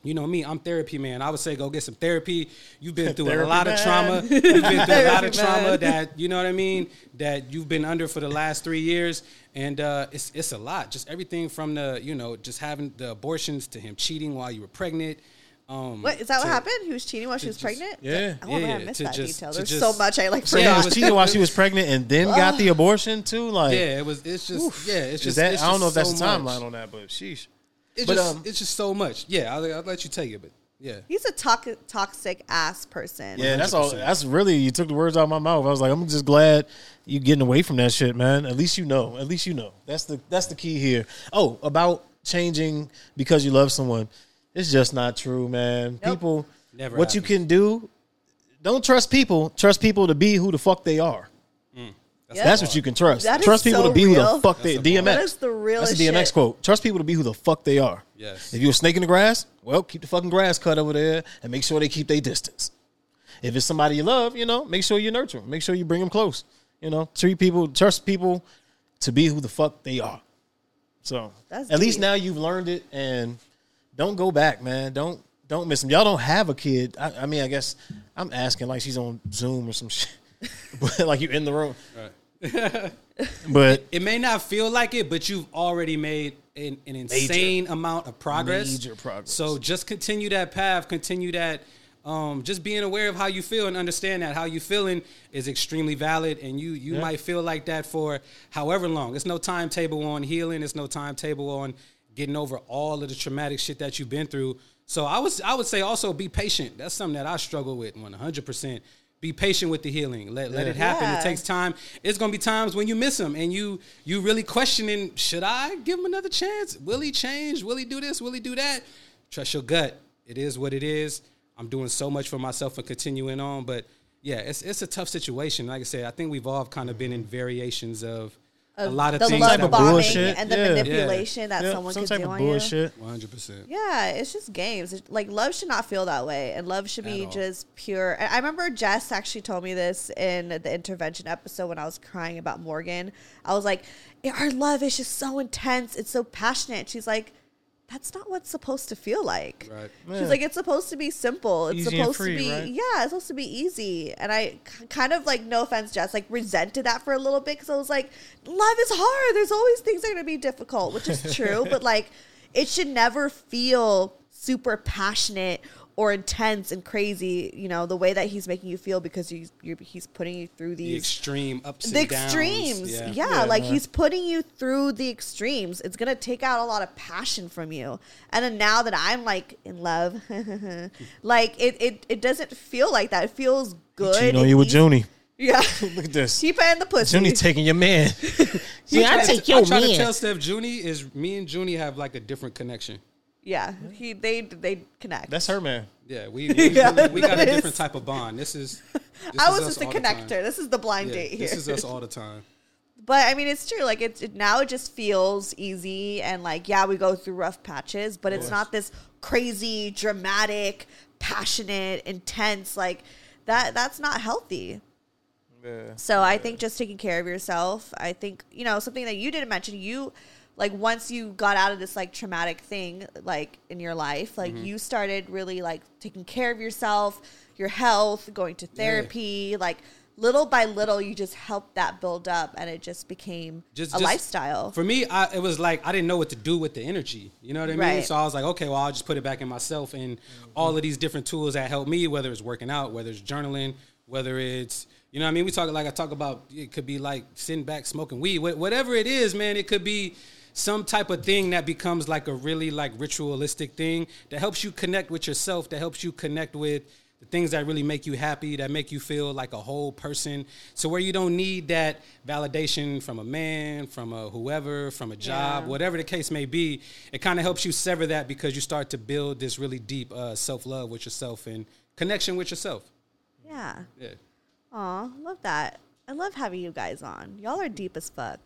Speaker 4: you know me, I'm therapy man. I would say go get some therapy. You've been through a
Speaker 3: Therapy
Speaker 4: lot of trauma. You've been through a lot of trauma
Speaker 2: man.
Speaker 4: that you know what I mean. That you've been under for the last three years, and uh, it's it's a lot. Just everything from the you know just having the abortions to him cheating while you were pregnant. Um,
Speaker 2: What is that? What happened? He was cheating while she was
Speaker 4: just-
Speaker 2: pregnant.
Speaker 3: Yeah.
Speaker 2: Oh man, I missed that
Speaker 4: just-
Speaker 2: detail. There's
Speaker 4: just-
Speaker 2: so much I like
Speaker 4: Yeah,
Speaker 3: She
Speaker 4: it
Speaker 2: forgot.
Speaker 3: was
Speaker 4: was-
Speaker 3: cheating while she was pregnant and then got the abortion too. Like,
Speaker 4: Yeah, it was. It's just yeah. It's
Speaker 3: is
Speaker 4: just.
Speaker 3: that?
Speaker 4: it's
Speaker 3: I don't know if that's
Speaker 4: so
Speaker 3: the
Speaker 4: much.
Speaker 3: timeline on that, but sheesh.
Speaker 4: It's
Speaker 3: But,
Speaker 4: just
Speaker 3: um,
Speaker 4: it's just so much. Yeah, I'll, I'll let you take it, but yeah.
Speaker 2: He's a toxic, toxic ass person.
Speaker 3: Yeah, that's all. That's really you took the words out of my mouth. I was like, I'm just glad you getting away from that shit, man. At least you know. At least you know. That's the that's the key here. Oh, about changing because you love someone. It's just not true, man.
Speaker 2: Nope.
Speaker 3: People,
Speaker 4: Never
Speaker 3: what you can do. Don't trust people. Trust people to be who the fuck they are. Mm.
Speaker 2: Yeah.
Speaker 3: That's what you can trust.
Speaker 2: That is
Speaker 3: trust people
Speaker 2: so
Speaker 3: to be who the fuck they.
Speaker 4: That's a
Speaker 3: DMX.
Speaker 2: That is the realest
Speaker 3: That's a DMX
Speaker 2: shit.
Speaker 3: quote. Trust people to be who the fuck they are.
Speaker 4: Yes.
Speaker 3: If you're a snake in the grass, well, keep the fucking grass cut over there and make sure they keep their distance. If it's somebody you love, you know, make sure you nurture them. Make sure you bring them close. You know, treat people, trust people to be who the fuck they are. So
Speaker 2: That's
Speaker 3: at least now you've learned it, and don't go back, man. Don't don't miss them. Y'all don't have a kid. I, I mean, I guess I'm asking like she's on Zoom or some shit, but like you in the room. but
Speaker 4: It may not feel like it, but you've already made an, an insane amount of progress.
Speaker 3: Major progress.
Speaker 4: So just continue that path, continue that um, just being aware of how you feel and understand that how you feeling is extremely valid, and you you might feel like that for however long. It's no timetable on healing. It's no timetable on getting over all of the traumatic shit that you've been through. So I was I would say also be patient. That's something that I struggle with 100. percent Be patient with the healing. Let, let it happen.
Speaker 2: Yeah.
Speaker 4: It takes time. It's gonna be times when you miss him and you you really questioning, should I give him another chance? Will he change? Will he do this? Will he do that? Trust your gut. It is what it is. I'm doing so much for myself and continuing on, but yeah, it's it's a tough situation. Like I said, I think we've all kind of been in variations of, a lot of
Speaker 2: the
Speaker 4: things
Speaker 2: love
Speaker 3: Type of
Speaker 2: bombing
Speaker 3: bullshit.
Speaker 2: and the
Speaker 3: Yeah.
Speaker 2: manipulation that
Speaker 3: Yeah,
Speaker 2: someone
Speaker 3: some
Speaker 2: could
Speaker 3: type
Speaker 2: do
Speaker 3: of
Speaker 2: on you.
Speaker 3: bullshit.
Speaker 4: 100. percent
Speaker 2: Yeah, it's just games. It's- Like love should not feel that way, and love should be
Speaker 4: all.
Speaker 2: just pure. And I remember Jess actually told me this in the intervention episode when I was crying about Morgan. I was like, "Our love is just so intense. It's so passionate." She's like, "That's not what's supposed to feel like."
Speaker 4: Right.
Speaker 2: She's
Speaker 3: Yeah.
Speaker 2: like, "It's supposed to be simple. It's
Speaker 3: Easy
Speaker 2: supposed
Speaker 3: free,
Speaker 2: to be
Speaker 3: right?
Speaker 2: yeah. It's supposed to be easy." And I k- kind of like, no offense, Jess, like resented that for a little bit because I was like, "Love is hard. There's always things that are gonna be difficult," which is true, but like it should never feel super passionate or intense and crazy, you know, the way that he's making you feel because he's you're, he's putting you through
Speaker 4: The
Speaker 2: these
Speaker 4: extreme ups and
Speaker 2: the
Speaker 4: downs.
Speaker 2: extremes.
Speaker 4: Yeah.
Speaker 2: Yeah,
Speaker 3: Yeah,
Speaker 2: like he's putting you through the extremes. It's gonna take out a lot of passion from you. And then now that I'm like in love, like it, it it doesn't feel like that. It feels good.
Speaker 3: You know,
Speaker 2: and
Speaker 3: you with. Junie.
Speaker 2: Yeah.
Speaker 3: Look at this.
Speaker 2: Keep it in the pussy.
Speaker 3: Junie taking your man.
Speaker 4: Yeah,
Speaker 3: I take your
Speaker 4: I
Speaker 3: take
Speaker 4: try
Speaker 3: your
Speaker 4: to tell Steph Junie is me and Junie have like a different connection.
Speaker 2: Yeah. He they they connect.
Speaker 3: That's her man.
Speaker 4: Yeah, we we,
Speaker 2: Yeah,
Speaker 4: we got a
Speaker 2: that is-
Speaker 4: different type of bond. This is. This
Speaker 2: I
Speaker 4: is
Speaker 2: was
Speaker 4: us
Speaker 2: just a
Speaker 4: all the time.
Speaker 2: connector. This is the blind
Speaker 4: Yeah,
Speaker 2: date here.
Speaker 4: this is us all the time.
Speaker 2: But I mean, it's true. Like it's it, now, it just feels easy, and like yeah, we go through rough patches, but it's not this crazy, dramatic, passionate, intense. Like that. That's not healthy.
Speaker 3: Yeah.
Speaker 2: So I think just taking care of yourself. I think you know something that you didn't mention. You like once you got out of this like traumatic thing like in your life, like
Speaker 4: Mm-hmm.
Speaker 2: you started really like taking care of yourself, your health, going to therapy, like. Little by little, you just helped that build up, and it just became
Speaker 4: Just
Speaker 2: a
Speaker 4: just-
Speaker 2: lifestyle.
Speaker 4: For me, I, it was like I didn't know what to do with the energy. You know what I mean?
Speaker 2: Right.
Speaker 4: So I was like, okay, well, I'll just put it back in myself and all of these different tools that help me, whether it's working out, whether it's journaling, whether it's you know what I mean. We talk like I talk about it could be like sitting back smoking weed, whatever it is, man. It could be some type of thing that becomes like a really like ritualistic thing that helps you connect with yourself, that helps you connect with the things that really make you happy, that make you feel like a whole person. So where you don't need that validation from a man, from a whoever, from a job,
Speaker 2: Yeah.
Speaker 4: whatever the case may be, it kind of helps you sever that because you start to build this really deep uh, self love with yourself and connection with yourself.
Speaker 2: yeah.
Speaker 4: Yeah.
Speaker 2: Aw, love that. I love having you guys on. Y'all are deep as fuck.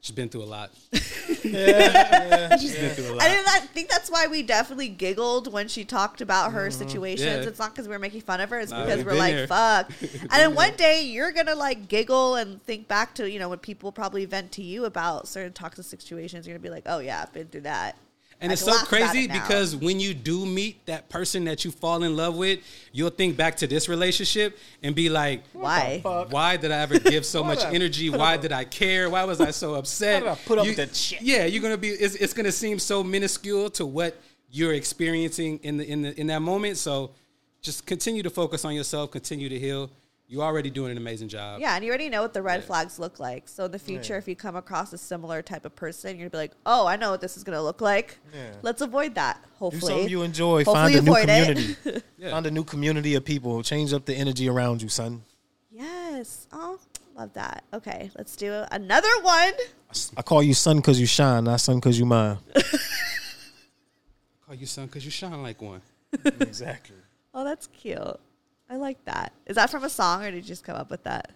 Speaker 4: She's been through a lot. She's been through a lot.
Speaker 2: I, did I think that's why we definitely giggled when she talked about her situations.
Speaker 4: Mm-hmm. Yeah.
Speaker 2: It's not because we were making fun of her. It's
Speaker 4: Nah,
Speaker 2: because we're like,
Speaker 4: there.
Speaker 2: fuck. and then one day you're gonna like giggle and think back to you know when people probably vent to you about certain toxic situations. You're gonna be like, oh yeah, I've been through that.
Speaker 4: And
Speaker 2: I
Speaker 4: it's so crazy
Speaker 2: it
Speaker 4: because when you do meet that person that you fall in love with, you'll think back to this relationship and be like,
Speaker 2: why?
Speaker 4: why did I ever give so much energy? Why did I care? Why was I so upset?
Speaker 3: I put up
Speaker 4: You-
Speaker 3: that shit?
Speaker 4: Yeah, you're gonna be. It's, it's gonna seem so minuscule to what you're experiencing in the in the in that moment. So just continue to focus on yourself. Continue to heal. You're already doing an amazing job.
Speaker 2: Yeah, and you already know what the red flags look like. So in the future, if you come across a similar type of person, you're gonna be like, oh, I know what this is gonna look like.
Speaker 3: Yeah.
Speaker 2: Let's avoid that.
Speaker 3: Do
Speaker 2: Hopefully,
Speaker 3: something you enjoy.
Speaker 2: Hopefully
Speaker 3: Find a new
Speaker 2: it.
Speaker 3: community.
Speaker 4: Yeah.
Speaker 3: Find a new community of people. Change up the energy around you, son.
Speaker 2: Yes. Oh, love that. Okay, let's do another one.
Speaker 3: I call you son because you shine, not son because you mine.
Speaker 4: Call you son because you shine like one.
Speaker 3: exactly.
Speaker 2: Oh, that's cute. I like that. Is that from a song or did you just come up with that?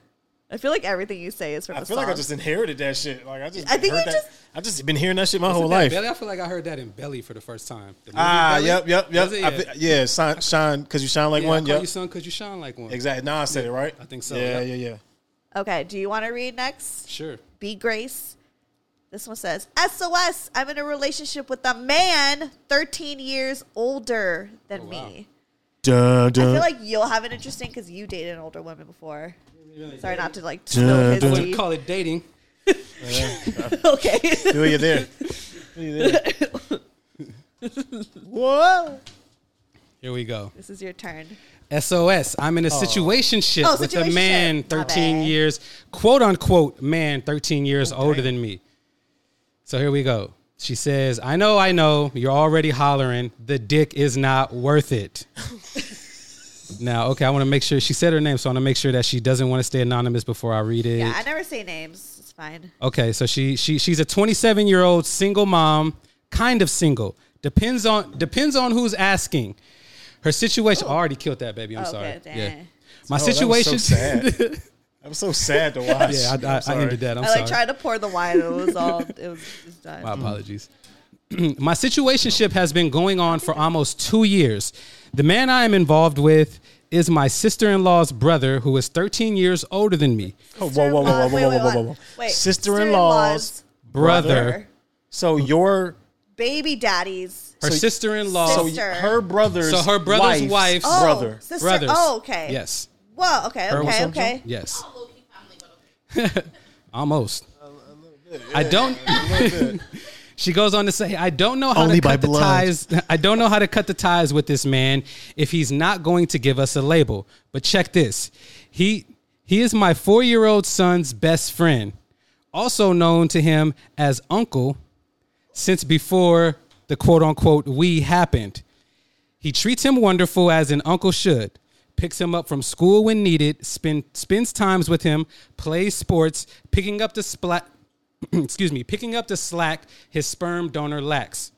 Speaker 2: I feel like everything you say is from
Speaker 3: I
Speaker 2: a
Speaker 3: feel
Speaker 2: song.
Speaker 3: like I just inherited that shit. Like I just
Speaker 2: I think
Speaker 3: heard
Speaker 2: you
Speaker 3: that.
Speaker 2: just-
Speaker 3: I just been hearing that shit my whole life.
Speaker 4: Belly? I feel like I heard that in Belly for the first time. The
Speaker 3: Ah,
Speaker 4: Belly?
Speaker 3: yep, yep, yep.
Speaker 4: Was it?
Speaker 3: I
Speaker 4: Yeah.
Speaker 3: shine, shine, because you shine like
Speaker 4: Yeah,
Speaker 3: one.
Speaker 4: I call
Speaker 3: Yep,
Speaker 4: you son because you shine like one.
Speaker 3: exactly. Now I said it right.
Speaker 4: I think so,
Speaker 3: Yeah,
Speaker 4: yep.
Speaker 3: yeah, yeah.
Speaker 2: okay, do you want to read next?
Speaker 4: Sure.
Speaker 2: Be Grace. This one says, SOS, I'm in a relationship with a man 13 years older than
Speaker 4: Oh, wow.
Speaker 2: me.
Speaker 3: Dun,
Speaker 2: I feel like you'll have it interesting because you dated an older woman before. Sorry not to like
Speaker 3: Dun,
Speaker 2: spill
Speaker 4: I wouldn't call it dating.
Speaker 2: okay.
Speaker 3: Feel you there. Feel you there. Whoa.
Speaker 4: Here we go.
Speaker 2: This is your turn.
Speaker 4: SOS. I'm in a oh. situationship
Speaker 2: Oh,
Speaker 4: with a man 13 years, quote unquote, man 13 years older than me. So here we go. She says, I know, I know, you're already hollering. The dick is not worth it. now, okay, I want to make sure she said her name, so I want to make sure that she doesn't want to stay anonymous before I read it.
Speaker 2: Yeah, I never say names. It's fine.
Speaker 4: Okay, so she she she's a 27 year old single mom, kind of single. Depends on depends on who's asking. Her situation oh. I already killed that baby. I'm oh,
Speaker 2: Okay,
Speaker 4: sorry.
Speaker 2: dang.
Speaker 4: Yeah, oh, my
Speaker 3: Oh, that was
Speaker 4: situation.
Speaker 3: so sad. That was so sad to watch.
Speaker 4: yeah, I, I, I ended that. I'm
Speaker 2: I
Speaker 4: sorry.
Speaker 2: like tried to pour the wine. and It was all. It was just done.
Speaker 4: My apologies. My situationship has been going on for almost two years. The man I am involved with is my sister in law's brother, who is 13 years older than me.
Speaker 3: Oh, whoa, whoa, whoa, whoa, whoa,
Speaker 2: Wait,
Speaker 3: whoa, whoa, whoa,
Speaker 2: wait.
Speaker 3: whoa. Sister-in-law's
Speaker 4: Brother,
Speaker 3: So your
Speaker 2: baby daddy's
Speaker 4: her
Speaker 3: So-
Speaker 4: sister in law.
Speaker 3: so
Speaker 2: Sister.
Speaker 3: her brother's
Speaker 4: So her brother's
Speaker 3: wife's
Speaker 4: wife's-
Speaker 2: oh,
Speaker 3: brother.
Speaker 2: sister.
Speaker 4: brothers.
Speaker 2: Oh, okay.
Speaker 4: Yes.
Speaker 2: Whoa. Okay.
Speaker 4: Her-
Speaker 2: Okay. Okay.
Speaker 4: Yes.
Speaker 6: Low-key family, but okay.
Speaker 4: Almost. I don't. she goes on to say, "I don't know how
Speaker 7: Only
Speaker 4: to cut the
Speaker 7: blood.
Speaker 4: ties. I don't know how to cut the ties with this man if he's not going to give us a label. But check this: he he is my four year old son's best friend, also known to him as Uncle, since before the quote unquote we happened. He treats him wonderful as an uncle should. Picks him up from school when needed, spend, spends times with him, plays sports, picking up the splat excuse me, picking up the slack his sperm donor lacks.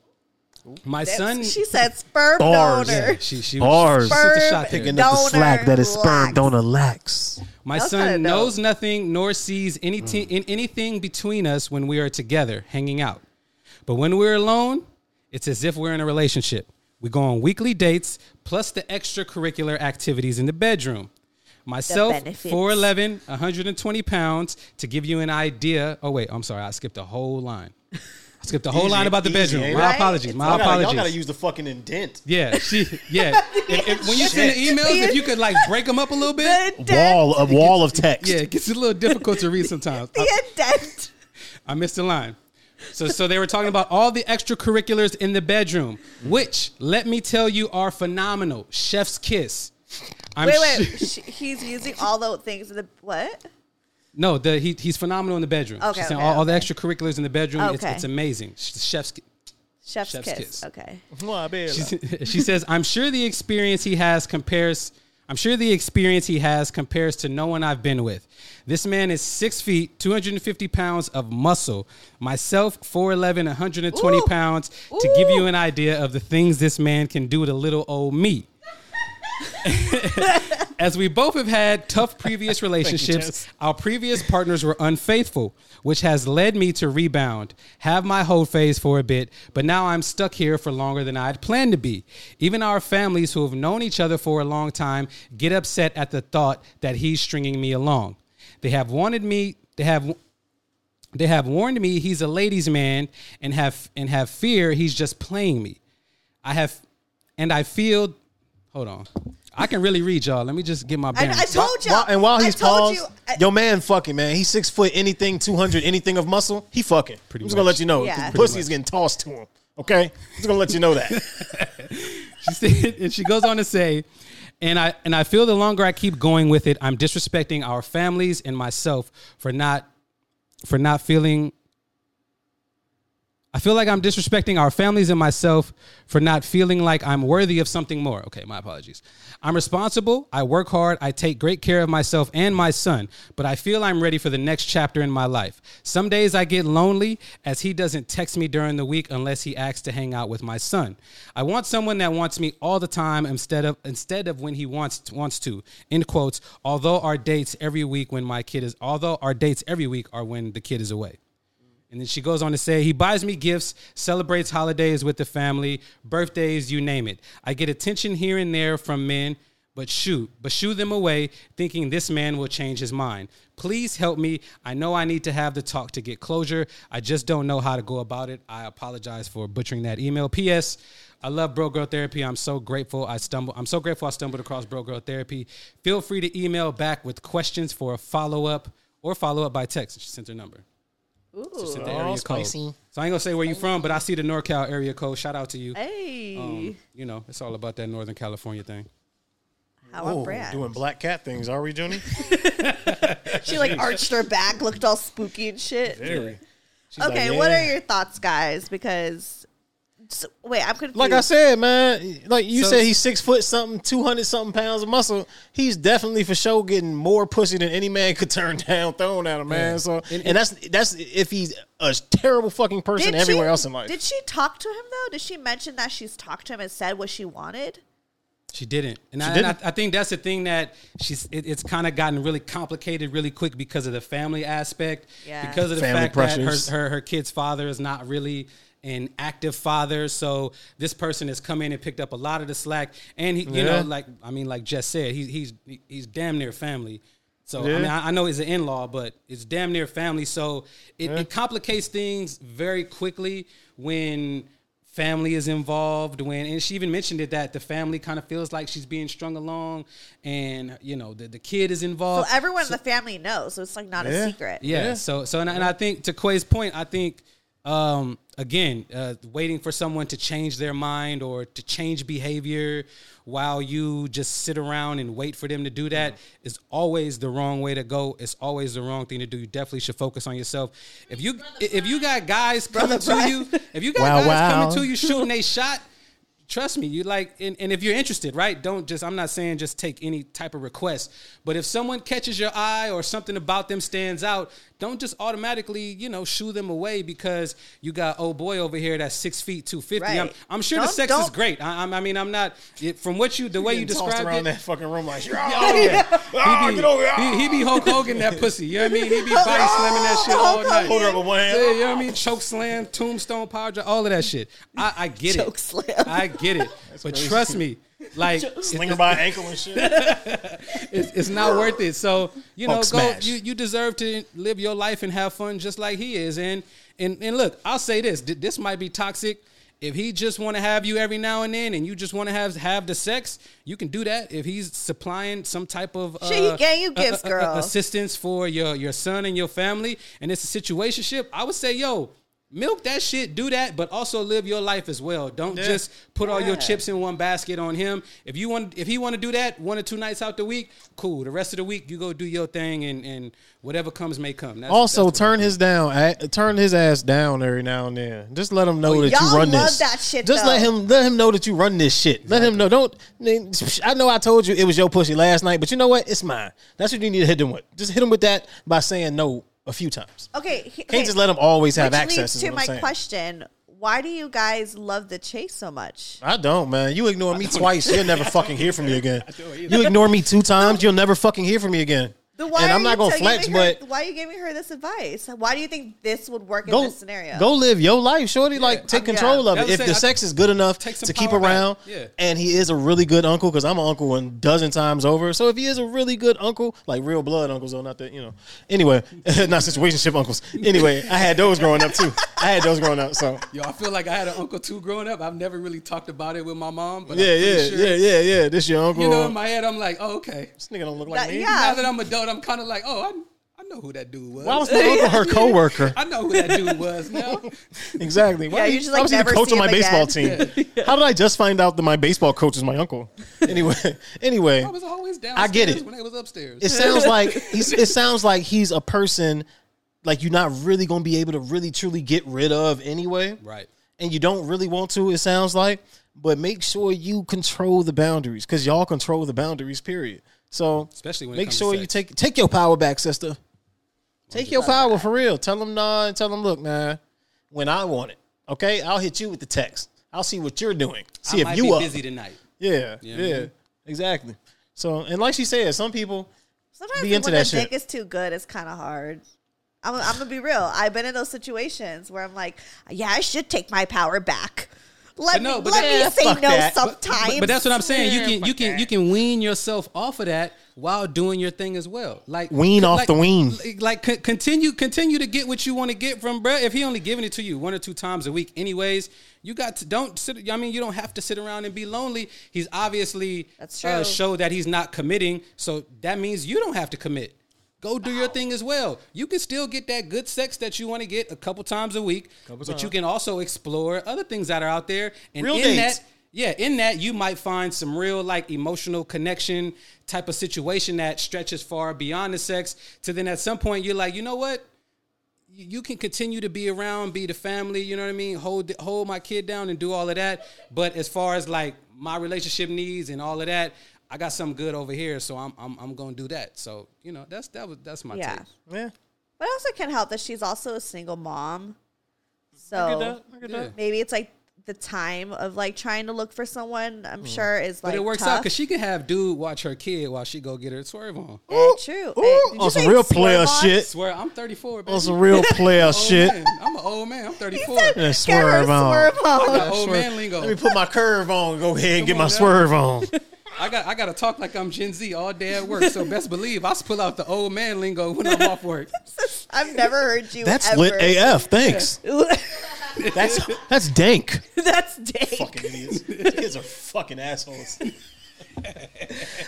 Speaker 4: My son
Speaker 2: She said sperm
Speaker 7: Bars.
Speaker 2: donor.
Speaker 4: yeah, she she,
Speaker 7: Bars.
Speaker 4: she sent the shot there.
Speaker 7: Picking up the
Speaker 2: Donor
Speaker 7: slack that is sperm donor lacks.
Speaker 4: My
Speaker 2: That
Speaker 4: son
Speaker 2: kinda dope.
Speaker 4: knows nothing nor sees anything mm. in anything between us when we are together hanging out. But when we're alone, it's as if we're in a relationship. We go on weekly dates plus the extracurricular activities in the bedroom. Myself,
Speaker 2: benefits.
Speaker 4: 4'11, 120 pounds. To give you an idea. Oh, wait, I'm sorry. I skipped a whole line. I skipped a whole
Speaker 3: Easy-
Speaker 4: line about the
Speaker 3: easy,
Speaker 4: bedroom.
Speaker 3: ain't
Speaker 4: My
Speaker 2: it?
Speaker 4: apologies. My
Speaker 3: Y'all gotta,
Speaker 4: apologies.
Speaker 3: y'all gotta use the fucking indent.
Speaker 4: yeah, she, yeah. If, if- when you send the emails, if you could like break them up a little bit.
Speaker 2: The.
Speaker 7: Wall a wall of text.
Speaker 4: Yeah, it gets a little difficult to read sometimes. I-
Speaker 2: The dent.
Speaker 4: I missed a line. So, so they were talking about all the extracurriculars in the bedroom, which let me tell you are phenomenal. Chef's kiss. I'm
Speaker 2: Wait, wait.
Speaker 4: su-
Speaker 2: She, he's using all the things in the what?
Speaker 4: no, the, he, he's phenomenal in the bedroom.
Speaker 2: Okay,
Speaker 4: She's saying
Speaker 2: okay,
Speaker 4: all, all the extracurriculars in the bedroom. It's,
Speaker 2: Okay.
Speaker 4: it's amazing. Chef's. ki-
Speaker 2: Chef's,
Speaker 4: Chef's
Speaker 2: kiss.
Speaker 4: kiss.
Speaker 2: Okay.
Speaker 4: She, she says, "I'm sure the experience he has compares. I'm sure the experience he has compares to no one I've been with. This man is six feet, 250 pounds of muscle. Myself, 4'11, 120
Speaker 2: Ooh.
Speaker 4: pounds. To give you an idea of the things this man can do to little old me." As we both have had tough previous relationships,
Speaker 3: Jess.
Speaker 4: our previous partners were unfaithful, which has led me to rebound, have my whole phase for a bit, but now I'm stuck here for longer than I'd planned to be. Even our families who have known each other for a long time get upset at the thought that he's stringing me along. They have wanted me, they have they have warned me he's a ladies' man and have and have fear he's just playing me. I have and I feel hold on. I can really read y'all. Let me just get my
Speaker 2: I,
Speaker 4: bearings.
Speaker 2: I told you.
Speaker 3: While- and while he's paused,
Speaker 2: you. I-
Speaker 3: your man fucking man, he's six foot anything, two hundred anything of muscle. He fucking.
Speaker 4: Pretty
Speaker 3: I'm just gonna let you know.
Speaker 2: Yeah.
Speaker 3: the pussy is getting tossed to him. Okay, I'm just gonna let you know that.
Speaker 4: she said, and she goes on to say, and I and I feel the longer I keep going with it, I'm disrespecting our families and myself for not for not feeling. I feel like I'm disrespecting our families and myself for not feeling like I'm worthy of something more. Okay, my apologies. I'm responsible. I work hard. I take great care of myself and my son, but I feel I'm ready for the next chapter in my life. Some days I get lonely as he doesn't text me during the week unless he asks to hang out with my son. I want someone that wants me all the time instead of instead of when he wants wants to. End quotes. Although our dates every week when my kid is although our dates every week are when the kid is away. And then she goes on to say, he buys me gifts, celebrates holidays with the family, birthdays, you name it. I get attention here and there from men, but shoot, but shoo them away, thinking this man will change his mind. Please help me. I know I need to have the talk to get closure. I just don't know how to go about it. I apologize for butchering that email. P.S. I love Broke Girl Therapy. I'm so grateful I stumbled. I'm so grateful I stumbled across Broke Girl Therapy. Feel free to email back with questions for a follow up or follow up by text. She sent her number. Just hit the area code. So I ain't gonna say where you from, but I see the NorCal area code. Shout out to you.
Speaker 2: Hey,
Speaker 4: Um, you know, it's all about that Northern California thing.
Speaker 2: how on
Speaker 3: Oh,
Speaker 2: brand.
Speaker 3: doing black cat things, are we, Junie?
Speaker 2: She like arched her back, looked all spooky and shit.
Speaker 3: Very.
Speaker 2: Okay,
Speaker 3: like,
Speaker 2: what are your thoughts, guys? Because so, wait, I'm confused.
Speaker 3: Like I said, man, like you
Speaker 4: So-
Speaker 3: said, he's six foot something, two hundred something pounds of muscle. He's definitely for sure getting more pussy than any man could turn down thrown at him, man.
Speaker 4: Yeah.
Speaker 3: So,
Speaker 4: And-
Speaker 3: and, that's that's if he's a terrible fucking person everywhere
Speaker 2: she-
Speaker 3: else in life.
Speaker 2: Did she talk to him though? Did she mention that she's talked to him and said what she wanted?
Speaker 4: She didn't, and, I,
Speaker 3: didn't?
Speaker 4: and I, I think that's the thing that she's. It, it's kind of gotten really complicated really quick because of the family aspect.
Speaker 2: Yeah.
Speaker 4: Because of the
Speaker 3: Family
Speaker 4: fact
Speaker 3: pressures.
Speaker 4: that her, her her kid's father is not really an active father, so this person has come in and picked up a lot of the slack. And he, you know, like I mean, like Jess said, he's he's he's damn near family. So I mean, I, I know he's an in-law, but it's damn near family. So it, it complicates things very quickly when family is involved. When and she even mentioned it that the family kind of feels like she's being strung along, and you know the, the kid is involved
Speaker 2: So
Speaker 4: involved.
Speaker 2: everyone in the family knows, so it's like not a secret.
Speaker 4: Yeah. So so and, I- and I think to Quai's point, I think um, again, uh, waiting for someone to change their mind or to change behavior while you just sit around and wait for them to do that is always the wrong way to go. It's always the wrong thing to do. You definitely should focus on yourself. If you if you got guys coming to you, if you got
Speaker 3: Wow,
Speaker 4: guys
Speaker 3: wow.
Speaker 4: coming to you shooting a shot. Trust me, you like, and, and if you're interested, right? Don't just, I'm not saying just take any type of request, but if someone catches your eye or something about them stands out, don't just automatically, you know, shoo them away because you got old boy over here that's six feet, 250. I'm, I'm sure the
Speaker 2: Don't-
Speaker 4: sex is
Speaker 2: don't-
Speaker 4: great. I, I'm- I mean, I'm not, it, from what you, the way you
Speaker 3: Getting
Speaker 4: described
Speaker 3: around
Speaker 4: it.
Speaker 3: that fucking room like,
Speaker 4: Oh, yeah.
Speaker 3: Ah,
Speaker 4: he, be,
Speaker 3: over here.
Speaker 4: he, he be Hulk Hogan that pussy. You know what I mean? He be body slamming that shit all night.
Speaker 3: Hold up with one hand.
Speaker 4: Yeah, you know what I mean? Choke slam, tombstone power drive, all of that shit. I, I get it.
Speaker 2: Choke slam.
Speaker 4: I get it. but trust me, like
Speaker 3: Sling her by ankle and shit.
Speaker 4: it's, it's not worth it. So you know,
Speaker 3: Hulk
Speaker 4: go.
Speaker 3: smash.
Speaker 4: You you deserve to live your life and have fun just like he is. And and and look, I'll say this: this might be toxic. If he just want to have you every now and then, and you just want to have have the sex, you can do that. If he's supplying some type of
Speaker 2: Shit, he
Speaker 4: uh,
Speaker 2: getting you
Speaker 4: uh,
Speaker 2: gifts,
Speaker 4: uh, uh,
Speaker 2: girl.
Speaker 4: assistance for your your son and your family, and it's a situationship, I would say, yo. Milk that shit, do that, but also live your life as well. Don't
Speaker 3: Yeah.
Speaker 4: just put all your chips in one basket on him. If you want, if he want to do that one or two nights out the week, cool. The rest of the week, you go do your thing, and and whatever comes may come. That's,
Speaker 3: Also,
Speaker 4: that's
Speaker 3: turn his down, a- turn his ass down every now and then. Just let him know that
Speaker 2: y'all
Speaker 3: you run
Speaker 2: love
Speaker 3: this.
Speaker 2: that shit,
Speaker 3: Just let him let him know that you run this shit. Let him know. Don't. I know I told you it was your pussy last night, but you know what? It's mine. That's what you need to hit him with. Just hit him with that by saying no a few times.
Speaker 2: Okay, he-
Speaker 3: Can't
Speaker 2: okay.
Speaker 3: just let him always have
Speaker 2: Which
Speaker 3: access.
Speaker 2: leads to my
Speaker 3: saying.
Speaker 2: question: Why do you guys love the chase so much?
Speaker 3: I don't, man. You ignore me twice, you'll never fucking hear from me again. You ignore me two times, you'll never fucking hear from me again.
Speaker 2: Then why
Speaker 3: and
Speaker 2: are
Speaker 3: I'm not
Speaker 2: you
Speaker 3: gonna
Speaker 2: tell-
Speaker 3: flex,
Speaker 2: giving her-
Speaker 3: but
Speaker 2: why are you giving her this advice? Why do you think this would work in
Speaker 3: go
Speaker 2: this scenario?
Speaker 3: go live your life, shorty. Like take
Speaker 4: I mean,
Speaker 3: control
Speaker 2: yeah.
Speaker 3: of
Speaker 4: That's
Speaker 3: it. If
Speaker 4: the
Speaker 3: the
Speaker 4: I-
Speaker 3: sex is good enough to keep around,
Speaker 4: Yeah.
Speaker 3: and he is a really good uncle, because I'm an uncle a dozen times over. So if he is a really good uncle, like real blood uncles, though, not that you know. Anyway, not situationship uncles. Anyway, I had those growing up too. I had those growing up. So
Speaker 4: Yo, I feel like I had an uncle too growing up. I've never really talked about it with my mom, but
Speaker 3: yeah,
Speaker 4: I'm pretty
Speaker 3: yeah,
Speaker 4: sure,
Speaker 3: yeah, yeah, yeah. This your uncle.
Speaker 4: You know, in my head, I'm like, oh, okay.
Speaker 3: this nigga don't look like
Speaker 2: That-
Speaker 3: me.
Speaker 2: yeah.
Speaker 4: Now that I'm adult, I'm kind of like, oh, I, I know who that dude was.
Speaker 3: Why was my her coworker?
Speaker 4: I know who that dude was now.
Speaker 3: Exactly. Why
Speaker 2: Yeah,
Speaker 3: did
Speaker 2: you
Speaker 3: he-
Speaker 2: just,
Speaker 3: I was he the coach
Speaker 2: see
Speaker 3: on my
Speaker 2: him
Speaker 3: baseball
Speaker 2: again.
Speaker 3: team. How did I just find out that my baseball coach is my uncle? Anyway, anyway,
Speaker 4: I was always downstairs
Speaker 3: I get it.
Speaker 4: when they was upstairs.
Speaker 3: it sounds like he's, it sounds like he's a person like you're not really going to be able to really truly get rid of anyway,
Speaker 4: right.
Speaker 3: and you don't really want to. It sounds like, but make sure you control the boundaries because y'all control the boundaries. Period. So
Speaker 4: Especially when
Speaker 3: make sure you take take your power back, sister. Take your power for real. Tell them nah, and tell them look, man. When I want it, okay, I'll hit you with the text. I'll see what you're doing. See
Speaker 4: I
Speaker 3: if
Speaker 4: might
Speaker 3: you
Speaker 4: be
Speaker 3: up.
Speaker 4: busy tonight.
Speaker 3: Yeah,
Speaker 4: Yeah,
Speaker 3: yeah,
Speaker 4: man.
Speaker 3: exactly. So, and like she said, some people
Speaker 2: Sometimes
Speaker 3: Be into
Speaker 2: when
Speaker 3: that
Speaker 2: the
Speaker 3: shit.
Speaker 2: dick is too good, it's kind of hard. I'm, I'm gonna be real. I've been in those situations where I'm like, yeah, I should take my power back. Let
Speaker 4: But no,
Speaker 2: me
Speaker 4: but
Speaker 2: let
Speaker 4: that-
Speaker 2: me
Speaker 3: Yeah,
Speaker 2: say no
Speaker 3: that. But-
Speaker 4: But-
Speaker 2: sometimes.
Speaker 4: But, that's what I'm saying. You
Speaker 3: Yeah,
Speaker 4: can you can
Speaker 3: that.
Speaker 4: you can wean yourself off of that while doing your thing as well. Like
Speaker 3: Wean off the wean.
Speaker 4: Like con- continue continue to get what you want to get from bruh. If he only giving it to you one or two times a week, anyways, you got to don't sit. I mean, you don't have to sit around and be lonely. He's obviously
Speaker 2: That's
Speaker 4: uh,
Speaker 2: true.
Speaker 4: show that he's not committing, so that means you don't have to commit. Go do your thing as well. You can still get that good sex that you want to get a couple times a week, but you can also explore other things that are out there. And
Speaker 3: Real
Speaker 4: in
Speaker 3: dates.
Speaker 4: that, yeah, in that you might find some real like emotional connection type of situation that stretches far beyond the sex. To then at some point you're like, you know what? You you can continue to be around, be the family. You know what I mean? Hold hold my kid down and do all of that. But as far as like my relationship needs and all of that, I got something good over here, so I'm I'm, I'm gonna do that. So you know that's that was that's my
Speaker 2: Yeah.
Speaker 4: take.
Speaker 3: Yeah.
Speaker 2: But I also can't help that she's also a single mom.
Speaker 3: I
Speaker 2: So
Speaker 3: get that. I get
Speaker 4: Yeah.
Speaker 3: that.
Speaker 2: maybe it's like the time of like trying to look for someone. I'm sure is like
Speaker 4: But it works out because she can have dude watch her kid while she go get her swerve on.
Speaker 2: Eh, true.
Speaker 3: Ooh,
Speaker 2: did you
Speaker 3: on some real player
Speaker 2: on?
Speaker 3: shit.
Speaker 4: Swear, I'm 34. Baby.
Speaker 3: On some real player shit.
Speaker 4: man. I'm an old man. I'm 34.
Speaker 3: Yeah,
Speaker 2: Get her
Speaker 3: swerve on.
Speaker 2: swerve
Speaker 4: I
Speaker 2: on.
Speaker 4: got old man lingo.
Speaker 3: Let me put my curve on. Go ahead and
Speaker 4: Come
Speaker 3: get
Speaker 4: on
Speaker 3: my
Speaker 4: now.
Speaker 3: swerve on.
Speaker 4: I got I got to talk like I'm Gen Z all day at work. So best believe I pull out the old man lingo when I'm off work.
Speaker 2: I've never heard you.
Speaker 3: That's
Speaker 2: ever.
Speaker 3: lit AF. Thanks. That's that's dank.
Speaker 2: That's dank.
Speaker 3: Fucking idiots. These kids are fucking assholes.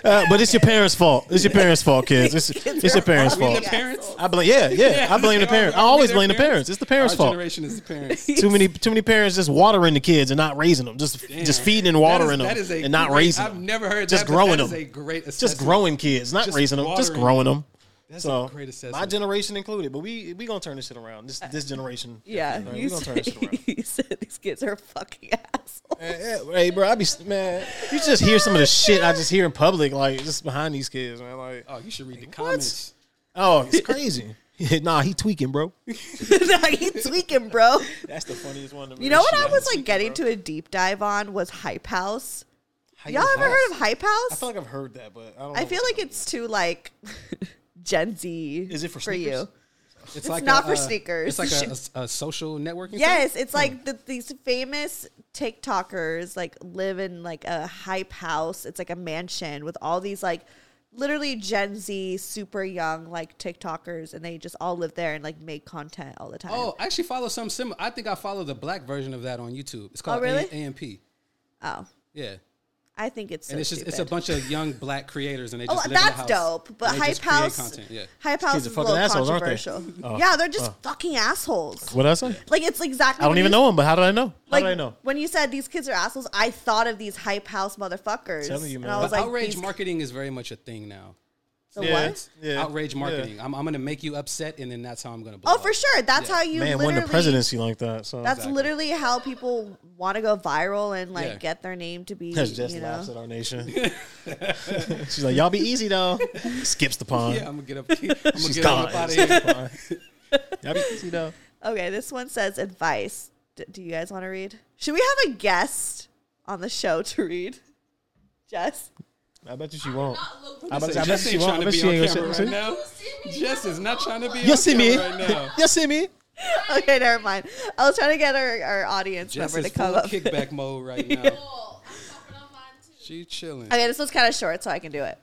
Speaker 3: Uh, but it's your parents' fault. It's your parents' fault, kids. It's, it's your parents'
Speaker 4: We the
Speaker 3: fault.
Speaker 4: parents.
Speaker 3: I blame. Yeah, yeah. I blame the parents. I always blame the parents. It's the parents'
Speaker 4: Our
Speaker 3: fault.
Speaker 4: generation is the parents.
Speaker 3: Too many, too many parents just watering the kids and not raising them. Just, just feeding and watering
Speaker 4: That
Speaker 3: them
Speaker 4: is- that is a
Speaker 3: and not
Speaker 4: great-
Speaker 3: raising
Speaker 4: I've
Speaker 3: them.
Speaker 4: never heard
Speaker 3: Just
Speaker 4: that. but
Speaker 3: growing
Speaker 4: that is
Speaker 3: them.
Speaker 4: a great
Speaker 3: Just growing kids, not
Speaker 4: Just
Speaker 3: raising them. Just growing them.
Speaker 4: That's
Speaker 3: so
Speaker 4: a great assessment.
Speaker 3: my generation included, but we we gonna turn this shit around. This this uh, generation.
Speaker 2: Yeah,
Speaker 3: Right,
Speaker 2: you,
Speaker 3: we gonna turn this
Speaker 2: said,
Speaker 3: shit around.
Speaker 2: you said these kids are fucking assholes.
Speaker 3: Hey, hey, bro, I be man. You just hear some of the shit I just hear in public, like just behind these kids, man. Like,
Speaker 4: Oh, you should read the comments.
Speaker 3: oh, it's crazy. nah, he tweaking, bro.
Speaker 2: nah, you tweaking, bro.
Speaker 3: That's the funniest one. To.
Speaker 2: You know what I was like getting
Speaker 3: bro.
Speaker 2: to a deep dive on was Hype House.
Speaker 3: Hype
Speaker 2: Y'all ever
Speaker 3: House.
Speaker 2: heard of Hype House?
Speaker 3: I feel like I've heard that, but I don't.
Speaker 2: I feel like it's too like Gen Z.
Speaker 3: Is it for
Speaker 2: for
Speaker 3: sneakers?
Speaker 2: you? It's like not for uh, sneakers.
Speaker 4: It's like a, a, a social networking.
Speaker 2: Yes,
Speaker 4: site?
Speaker 2: it's hmm. like the, these famous TikTokers like live in like a hype house. It's like a mansion with all these like literally Gen Z, super young like TikTokers, and they just all live there and like make content all the time.
Speaker 4: Oh, I actually follow some similar. I think I follow the black version of that on YouTube. It's oh, called
Speaker 2: Oh, really?
Speaker 4: A- AMP.
Speaker 2: Oh,
Speaker 4: Yeah,
Speaker 2: I think it's so
Speaker 4: and it's just it's a bunch of young black creators, and they
Speaker 2: Oh,
Speaker 4: just live in a
Speaker 2: that's
Speaker 4: house.
Speaker 2: dope. But Hype House,
Speaker 4: content. Yeah.
Speaker 2: Hype House
Speaker 3: kids are
Speaker 2: is a
Speaker 3: fucking
Speaker 2: little
Speaker 3: assholes, aren't they?
Speaker 2: controversial.
Speaker 3: Oh.
Speaker 2: Yeah, they're just uh. fucking assholes.
Speaker 3: What I say?
Speaker 2: Like it's exactly.
Speaker 3: I don't
Speaker 2: when
Speaker 3: even
Speaker 2: you-
Speaker 3: know him, but how did I know? How
Speaker 2: Like
Speaker 3: did I know?
Speaker 2: when you said these kids are assholes, I thought of these hype house motherfuckers.
Speaker 3: Telling you,
Speaker 2: And
Speaker 3: man.
Speaker 2: I was
Speaker 4: But
Speaker 2: like,
Speaker 4: outrage
Speaker 2: these-
Speaker 4: marketing is very much a thing now.
Speaker 2: The
Speaker 3: Yeah.
Speaker 2: what?
Speaker 3: Yeah.
Speaker 4: Outrage
Speaker 3: Yeah.
Speaker 4: marketing. I'm, I'm going to make you upset, and then that's how I'm going to oh, blow
Speaker 2: Oh,
Speaker 4: up.
Speaker 2: for sure. That's
Speaker 4: Yeah.
Speaker 2: how you
Speaker 3: Man
Speaker 2: literally.
Speaker 3: won the presidency like that. So
Speaker 2: That's
Speaker 4: Exactly.
Speaker 2: literally how people want to go viral and like
Speaker 4: Yeah.
Speaker 2: get their name to be.
Speaker 3: That's just
Speaker 2: you
Speaker 3: laughs
Speaker 2: know.
Speaker 3: at our nation. She's like, y'all be easy though. Skips the pond.
Speaker 4: Yeah, I'm gonna get up. I'm gonna
Speaker 3: She's
Speaker 4: get
Speaker 3: gone.
Speaker 4: up out of here.
Speaker 3: Y'all be easy though.
Speaker 2: Okay, this one says advice. D- do you guys want to read? Should we have a guest on the show to read? Jess.
Speaker 3: I bet you she won't. I bet, I bet
Speaker 4: Jess
Speaker 3: she won't. I bet she ain't gonna
Speaker 4: right now. Jess is not trying to be
Speaker 3: You
Speaker 4: on
Speaker 3: see me?
Speaker 4: right now.
Speaker 3: You see me?
Speaker 2: Okay, never mind. I was trying to get our, our audience
Speaker 4: Jess
Speaker 2: member
Speaker 4: is
Speaker 2: to come
Speaker 4: full
Speaker 2: up.
Speaker 4: kickback mode right now.
Speaker 6: Cool. I'm talking on mine too.
Speaker 4: She chilling.
Speaker 2: Okay, this was kind of short, so I can do it.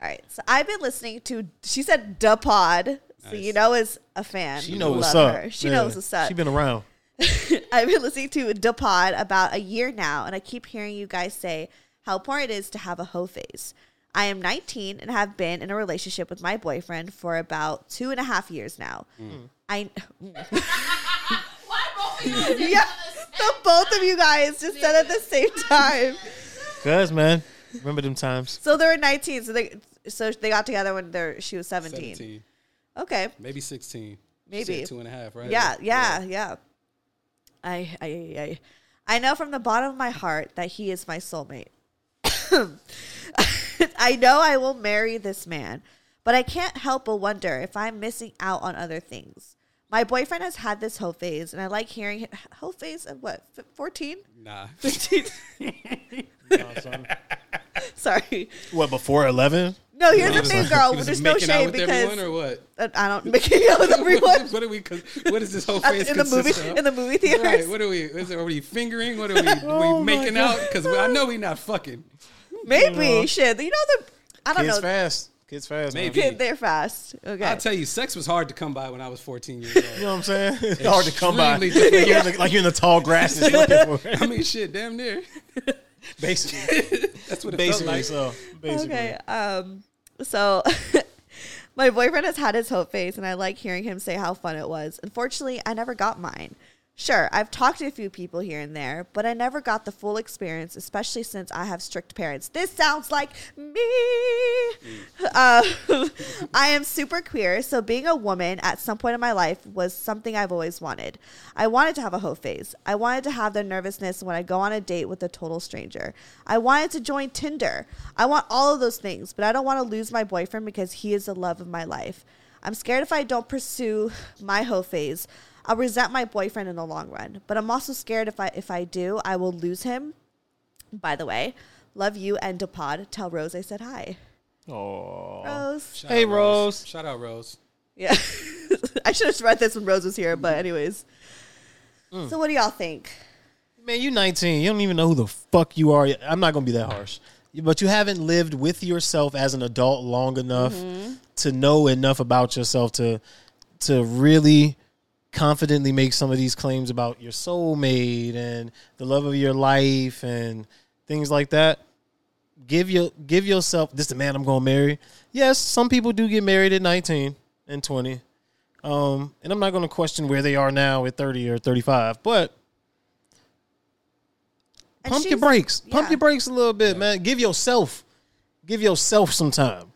Speaker 2: All right, so I've been listening to. She said "Da Pod," so
Speaker 4: Nice.
Speaker 2: you know is a fan.
Speaker 3: She know
Speaker 2: Love
Speaker 3: what's up.
Speaker 2: her. She
Speaker 3: Yeah.
Speaker 2: knows what's up.
Speaker 3: She been around.
Speaker 2: I've been listening to Da Pod about a year now, and I keep hearing you guys say how important it is to have a hoe phase. I am 19 and have been in a relationship with my boyfriend for about two and a half years now. Mm. I
Speaker 6: Why both of you
Speaker 2: yeah, the both of you guys just said at the same time.
Speaker 3: Cuz man, remember them times?
Speaker 2: So they were 19, so they so they got together when they're she was 17.
Speaker 4: 17,
Speaker 2: Okay,
Speaker 4: maybe 16. She
Speaker 2: Maybe.
Speaker 4: said two and a half, right?
Speaker 2: Yeah, yeah, yeah. I, I, I, I know from the bottom of my heart that he is my soulmate. I know I will marry this man, but I can't help but wonder if I'm missing out on other things. My boyfriend has had this hoe phase, and I like hearing it. Hoe phase at what? 14?
Speaker 4: Nah.
Speaker 2: 15? Sorry.
Speaker 3: What before eleven?
Speaker 2: No, here's
Speaker 4: He
Speaker 2: the
Speaker 4: was
Speaker 2: thing, girl.
Speaker 4: he
Speaker 2: There's no
Speaker 4: making out
Speaker 2: shame
Speaker 4: with everyone
Speaker 2: because
Speaker 4: or what?
Speaker 2: I don't making out with everyone
Speaker 4: what are we? What is this whole phase
Speaker 2: in the movie
Speaker 4: consist of?
Speaker 2: in the movie theaters.
Speaker 4: Right. What are we? Is it, are we fingering? What are we?
Speaker 2: Oh
Speaker 4: we making out? Because I know we not fucking.
Speaker 2: Maybe shit. You know the I don't know.
Speaker 3: Kids
Speaker 2: know.
Speaker 3: fast. Kids fast.
Speaker 4: Maybe.
Speaker 2: Kid, they're fast. Okay.
Speaker 4: I'll tell you, sex was hard to come by when I was 14 years old.
Speaker 3: You know what I'm saying? It's hard to come by. Like you're, in the, like you're in the tall grasses looking for it.
Speaker 4: I mean, shit, damn near.
Speaker 3: Basically,
Speaker 4: That's what it
Speaker 3: basically.
Speaker 4: felt like.
Speaker 3: So basically,
Speaker 2: okay. Um. So, My boyfriend has had his hope phase, and I like hearing him say how fun it was. Unfortunately, I never got mine. Sure, I've talked to a few people here and there, but I never got the full experience, especially since I have strict parents. This sounds like me. Uh, I am super queer, so being a woman at some point in my life was something I've always wanted. I wanted to have a hoe phase. I wanted to have the nervousness when I go on a date with a total stranger. I wanted to join Tinder. I want all of those things, but I don't want to lose my boyfriend because he is the love of my life. I'm scared if I don't pursue my hoe phase, I'll resent my boyfriend in the long run. But I'm also scared if I if I do, I will lose him. By the way, love you and Da Pod. Tell Rose I said hi.
Speaker 3: Oh,
Speaker 2: Rose.
Speaker 4: Shout
Speaker 3: Hey,
Speaker 4: out
Speaker 3: Rose.
Speaker 4: Shout out Rose.
Speaker 2: Yeah. I should have read this when Rose was here, but anyways. Mm. So what do y'all think?
Speaker 3: man, you 19. You don't even know who the fuck you are. I'm not gonna be that harsh, but you haven't lived with yourself as an adult long enough mm-hmm. to know enough about yourself to to really confidently make some of these claims about your soulmate and the love of your life and things like that. Give your give yourself this is the man I'm gonna marry. Yes, some people do get married at 19 and 20. Um, and I'm not gonna question where they are now at 30 or 35, but
Speaker 2: And
Speaker 3: pump your
Speaker 2: she's-
Speaker 3: brakes. Pump your brakes a little bit, man. Give yourself, give yourself some time.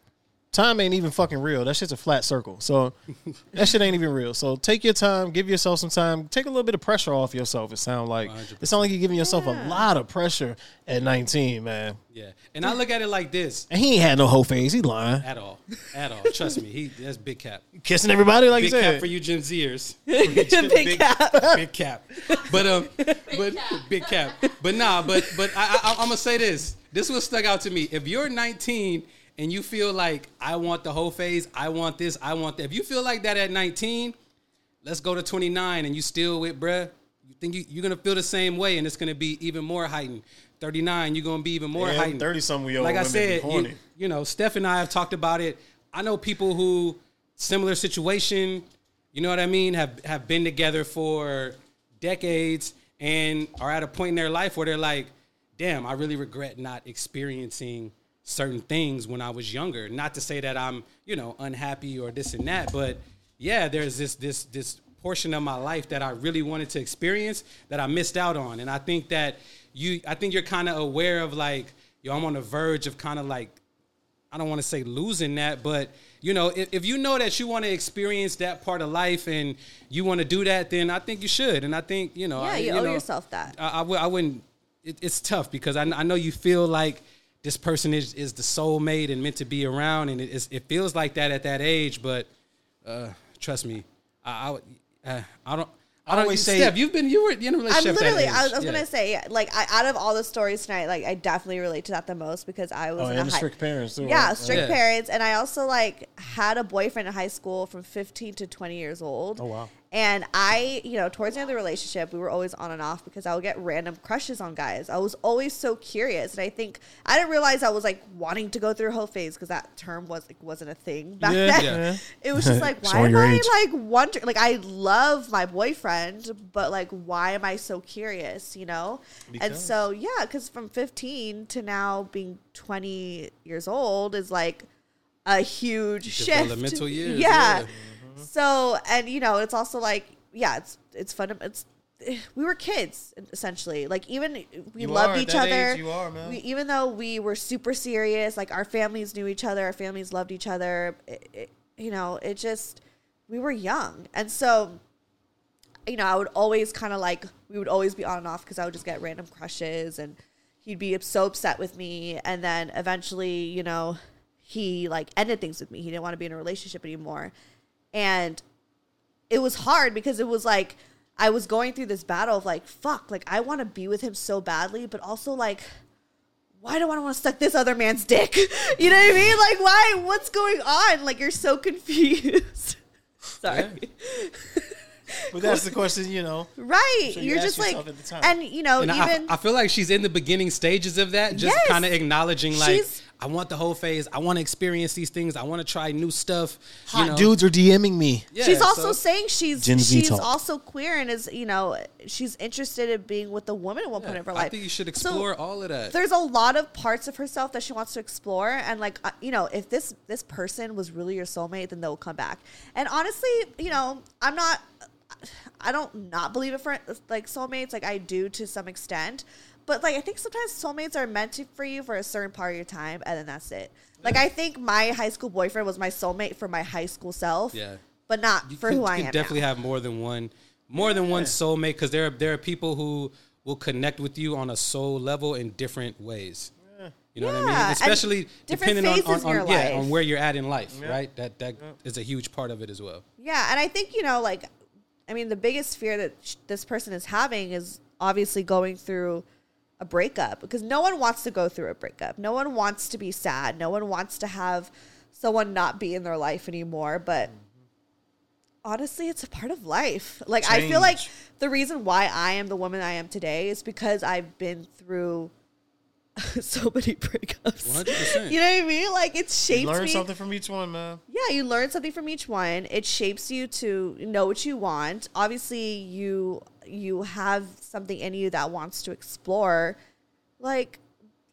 Speaker 3: Time ain't even fucking real. That shit's a flat circle. So that shit ain't even real. So take your time. Give yourself some time. Take a little bit of pressure off yourself. It sounds like it sounds like you're giving yourself a lot of pressure at 19, man.
Speaker 4: Yeah, and I look at it like this.
Speaker 3: And he ain't had no whole phase. He lying,
Speaker 4: At all, at all. Trust me, he that's big cap.
Speaker 3: kissing everybody like
Speaker 4: Big
Speaker 3: you
Speaker 4: cap
Speaker 3: said.
Speaker 4: for you Gen Zers.
Speaker 2: Big cap.
Speaker 4: big cap. But um, but big cap. But nah, but but I, I, I'm gonna say this. This was stuck out to me. If you're 19 and you feel like I want the whole phase, I want this, I want that. If you feel like that at 19, let's go to 29 and you still with bruh. You think you, you're gonna feel the same way, and it's gonna be even more heightened. 39, you're gonna be even more
Speaker 3: Yeah,
Speaker 4: heightened.
Speaker 3: 30-something year old
Speaker 4: Like I said,
Speaker 3: horny.
Speaker 4: you, you know, Steph and I have talked about it. I know people who similar situation, you know what I mean, have have been together for decades and are at a point in their life where they're like, damn, I really regret not experiencing certain things when I was younger. Not to say that I'm, you know, unhappy or this and that, but yeah, there's this this this portion of my life that I really wanted to experience that I missed out on. And I think that you I think you're kind of aware of like, yo, I'm on the verge of kind of like I don't want to say losing that, but you know, if, if you know that you want to experience that part of life and you want to do that, then I think you should. And I think you know,
Speaker 2: Yeah,
Speaker 4: I,
Speaker 2: you owe
Speaker 4: know,
Speaker 2: yourself that.
Speaker 4: I, I, w- I wouldn't. It, it's tough because I, I know you feel like this person is is the soulmate and meant to be around, and it, is, it feels like that at that age. But uh, trust me, I I, would- uh, I don't. I don't
Speaker 3: always say-
Speaker 4: Steph, you've been you were in a
Speaker 2: I'm
Speaker 4: relationship. at that
Speaker 2: literally. I was,
Speaker 4: age.
Speaker 2: I was
Speaker 4: Yeah.
Speaker 2: gonna say, like, I, out of all the stories tonight, like, I definitely relate to that the most because I was
Speaker 3: Oh,
Speaker 2: in
Speaker 3: and
Speaker 2: a high,
Speaker 3: strict parents, too,
Speaker 2: Yeah,
Speaker 3: right?
Speaker 2: strict
Speaker 4: Yeah.
Speaker 2: parents, and I also like had a boyfriend in high school from 15 to 20 years old.
Speaker 3: Oh, wow.
Speaker 2: And I, you know, towards the end of the relationship, we were always on and off because I would get random crushes on guys. I was always so curious, and I think I didn't realize I was like wanting to go through a whole phase because that term was like wasn't a thing back
Speaker 3: Yeah.
Speaker 2: then.
Speaker 4: Yeah.
Speaker 2: It was just like, why am I
Speaker 3: age.
Speaker 2: like wondering? Like, I love my boyfriend, but like, why am I so curious? You know? And so, yeah, because from 15 to now being 20 years old is like a huge shift.
Speaker 4: Developmental years,
Speaker 2: Yeah.
Speaker 4: yeah. Mm-hmm.
Speaker 2: So, and you know, it's also like, yeah, it's it's fun. It's we were kids essentially. Like even we
Speaker 3: You
Speaker 2: loved
Speaker 3: are,
Speaker 2: each other.
Speaker 3: you are, man.
Speaker 2: We, even though we were super serious, like our families knew each other, our families loved each other. It, it, you know, it just we were young, and so you know, I would always kind of like we would always be on and off because I would just get random crushes, and he'd be so upset with me, and then eventually, you know, he like ended things with me. He didn't want to be in a relationship anymore, and it was hard because it was like I was going through this battle of like, fuck, like I want to be with him so badly, but also like, why do I want to suck this other man's dick? You know what I mean? Like, why? What's going on? Like, you're so confused. Sorry.
Speaker 3: But that's the question, you know.
Speaker 2: Right.
Speaker 3: So you
Speaker 2: you're just like,
Speaker 3: yourself at the time.
Speaker 2: and you know,
Speaker 4: And I,
Speaker 2: even
Speaker 4: I feel like she's in the beginning stages of that, just
Speaker 2: Yes.
Speaker 4: kind of acknowledging like
Speaker 2: She's-
Speaker 4: I want the whole phase. I want to experience these things. I want to try new stuff.
Speaker 3: Hot
Speaker 4: you know?
Speaker 3: dudes are DMing me.
Speaker 4: Yeah,
Speaker 2: she's also
Speaker 4: so-
Speaker 2: saying she's she's
Speaker 3: talk.
Speaker 2: also queer and is you know she's interested in being with a woman at one point of her life.
Speaker 4: I think you should
Speaker 2: So
Speaker 4: explore all of that.
Speaker 2: there's a lot of parts of herself that she wants to explore, and like uh, you know, if this this person was really your soulmate, then they'll come back. And honestly, you know, I'm not. I don't not believe in friend, like soulmates. Like I do to some extent, but like I think sometimes soulmates are meant to, for you for a certain part of your time, and then that's it. Like I think my high school boyfriend was my soulmate for my high school self.
Speaker 4: Yeah.
Speaker 2: but not
Speaker 4: you
Speaker 2: for
Speaker 4: can,
Speaker 2: who
Speaker 4: you
Speaker 2: I
Speaker 4: can
Speaker 2: am.
Speaker 4: definitely
Speaker 2: now.
Speaker 4: have more than one, more than one soulmate because there are there are people who will connect with you on a soul level in different ways. You know what I mean? Especially
Speaker 2: different
Speaker 4: depending on, on, on yeah
Speaker 2: life.
Speaker 4: on where you're at in life, right? That that is a huge part of it as well.
Speaker 2: Yeah, and I think you know, like, I mean, the biggest fear that sh- this person is having is obviously going through a breakup because no one wants to go through a breakup. No one wants to be sad. No one wants to have someone not be in their life anymore. But honestly, it's a part of life. Like, I feel like the reason why I am the woman I am today is because I've been through. so many breakups.
Speaker 4: 100%.
Speaker 2: You know what I mean? Like it's shaped
Speaker 3: Learn
Speaker 2: me.
Speaker 3: something from each one, man.
Speaker 2: Yeah, you learn something from each one. It shapes you to know what you want. Obviously, you you have something in you that wants to explore. Like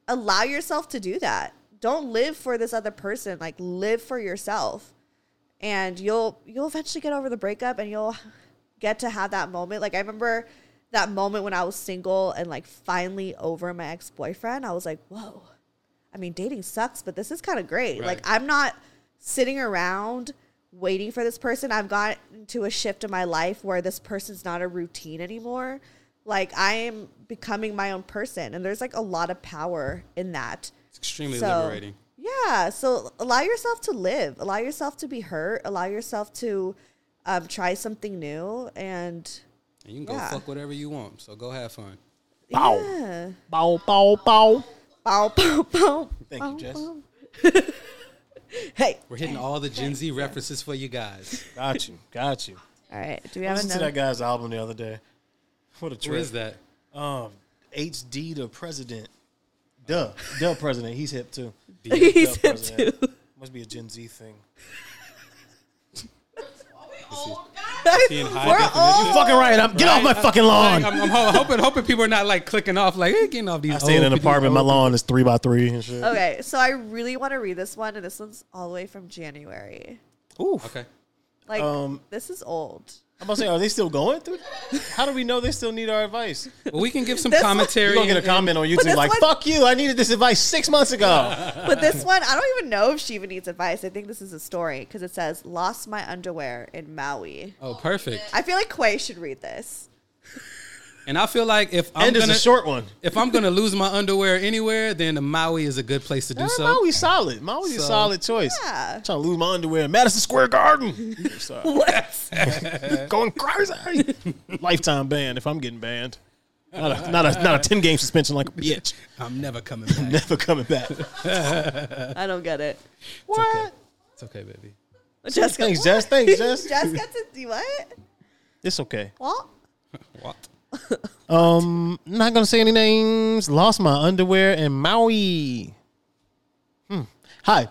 Speaker 2: allow yourself to do that. Don't live for this other person. Like live for yourself. And you'll you'll eventually get over the breakup and you'll get to have that moment. Like I remember that moment when I was single and like finally over my ex-boyfriend. I was like, "Whoa." I mean, dating sucks, but this is kind of great. Like, I'm not sitting around waiting for this person. I've gotten to a shift in my life where this person's not a routine anymore. Like, I am becoming my own person, and there's like a lot of power in that.
Speaker 4: It's extremely
Speaker 2: So,
Speaker 4: liberating.
Speaker 2: Yeah. So allow yourself to live, allow yourself to be hurt, allow yourself to um, try something new. And
Speaker 4: And you can go fuck whatever you want. So go have fun.
Speaker 7: Bow.
Speaker 2: yeah.
Speaker 7: Bow, bow, bow.
Speaker 2: Bow, bow, bow,
Speaker 3: Thank
Speaker 2: bow,
Speaker 3: you, Jess.
Speaker 2: bow. hey.
Speaker 4: We're hitting all the Gen Z references for you guys.
Speaker 3: Got you, got you.
Speaker 2: All right. Do we have
Speaker 3: I
Speaker 2: have
Speaker 3: listened to that guy's album the other day. What a trip.
Speaker 4: Where is that?
Speaker 3: Um, HD the president. Duh, duh president. He's hip too.
Speaker 2: He's hip
Speaker 3: president.
Speaker 2: too.
Speaker 3: Must be a Gen Z thing.
Speaker 4: He in high
Speaker 2: We're
Speaker 4: definition?
Speaker 2: old.
Speaker 7: Fucking right. I'm, get off my fucking lawn.
Speaker 4: Like, I'm, I'm ho- hoping, hoping people are not like clicking off, like, hey, getting off these.
Speaker 3: I stay in an apartment. My lawn is three by three and shit.
Speaker 2: Okay, so I really want to read this one, and this one's all the way from January.
Speaker 3: Ooh.
Speaker 4: Okay.
Speaker 2: Like,
Speaker 3: Um,
Speaker 2: this is old.
Speaker 3: I'm about to say, are they still going through? How do we know they still need our advice?
Speaker 4: Well, we can give some
Speaker 2: This one-
Speaker 4: commentary.
Speaker 3: You're gonna get a
Speaker 4: and-
Speaker 3: comment on
Speaker 2: this
Speaker 3: YouTube like,
Speaker 2: one-
Speaker 3: "Fuck you! I needed this advice six months ago."
Speaker 2: But this one, I don't even know if she even needs advice. I think this is a story because it says, Lost my underwear in Maui.
Speaker 4: Oh, perfect.
Speaker 2: I feel like Quai should read this.
Speaker 4: And I feel like if I'm
Speaker 3: and it's
Speaker 4: gonna
Speaker 3: a short one.
Speaker 4: if I'm gonna lose my underwear anywhere, then the Maui is a good place to do
Speaker 3: Yeah,
Speaker 4: so.
Speaker 3: Maui's solid. Maui's a solid choice.
Speaker 2: Yeah.
Speaker 3: trying to lose my underwear in Madison Square Garden.
Speaker 2: What?
Speaker 3: Going crazy. Lifetime ban if I'm getting banned. Not a not a not a ten game suspension like a bitch.
Speaker 4: I'm never coming back.
Speaker 3: Never coming back.
Speaker 2: I don't get it.
Speaker 3: What?
Speaker 4: It's okay, baby.
Speaker 2: Jessica.
Speaker 3: Thanks, Jess. Thanks, Jess.
Speaker 2: Jess got to do what?
Speaker 3: It's okay.
Speaker 2: What?
Speaker 4: What?
Speaker 3: Um, not gonna say any names. Lost my underwear in Maui. Hmm. Hi.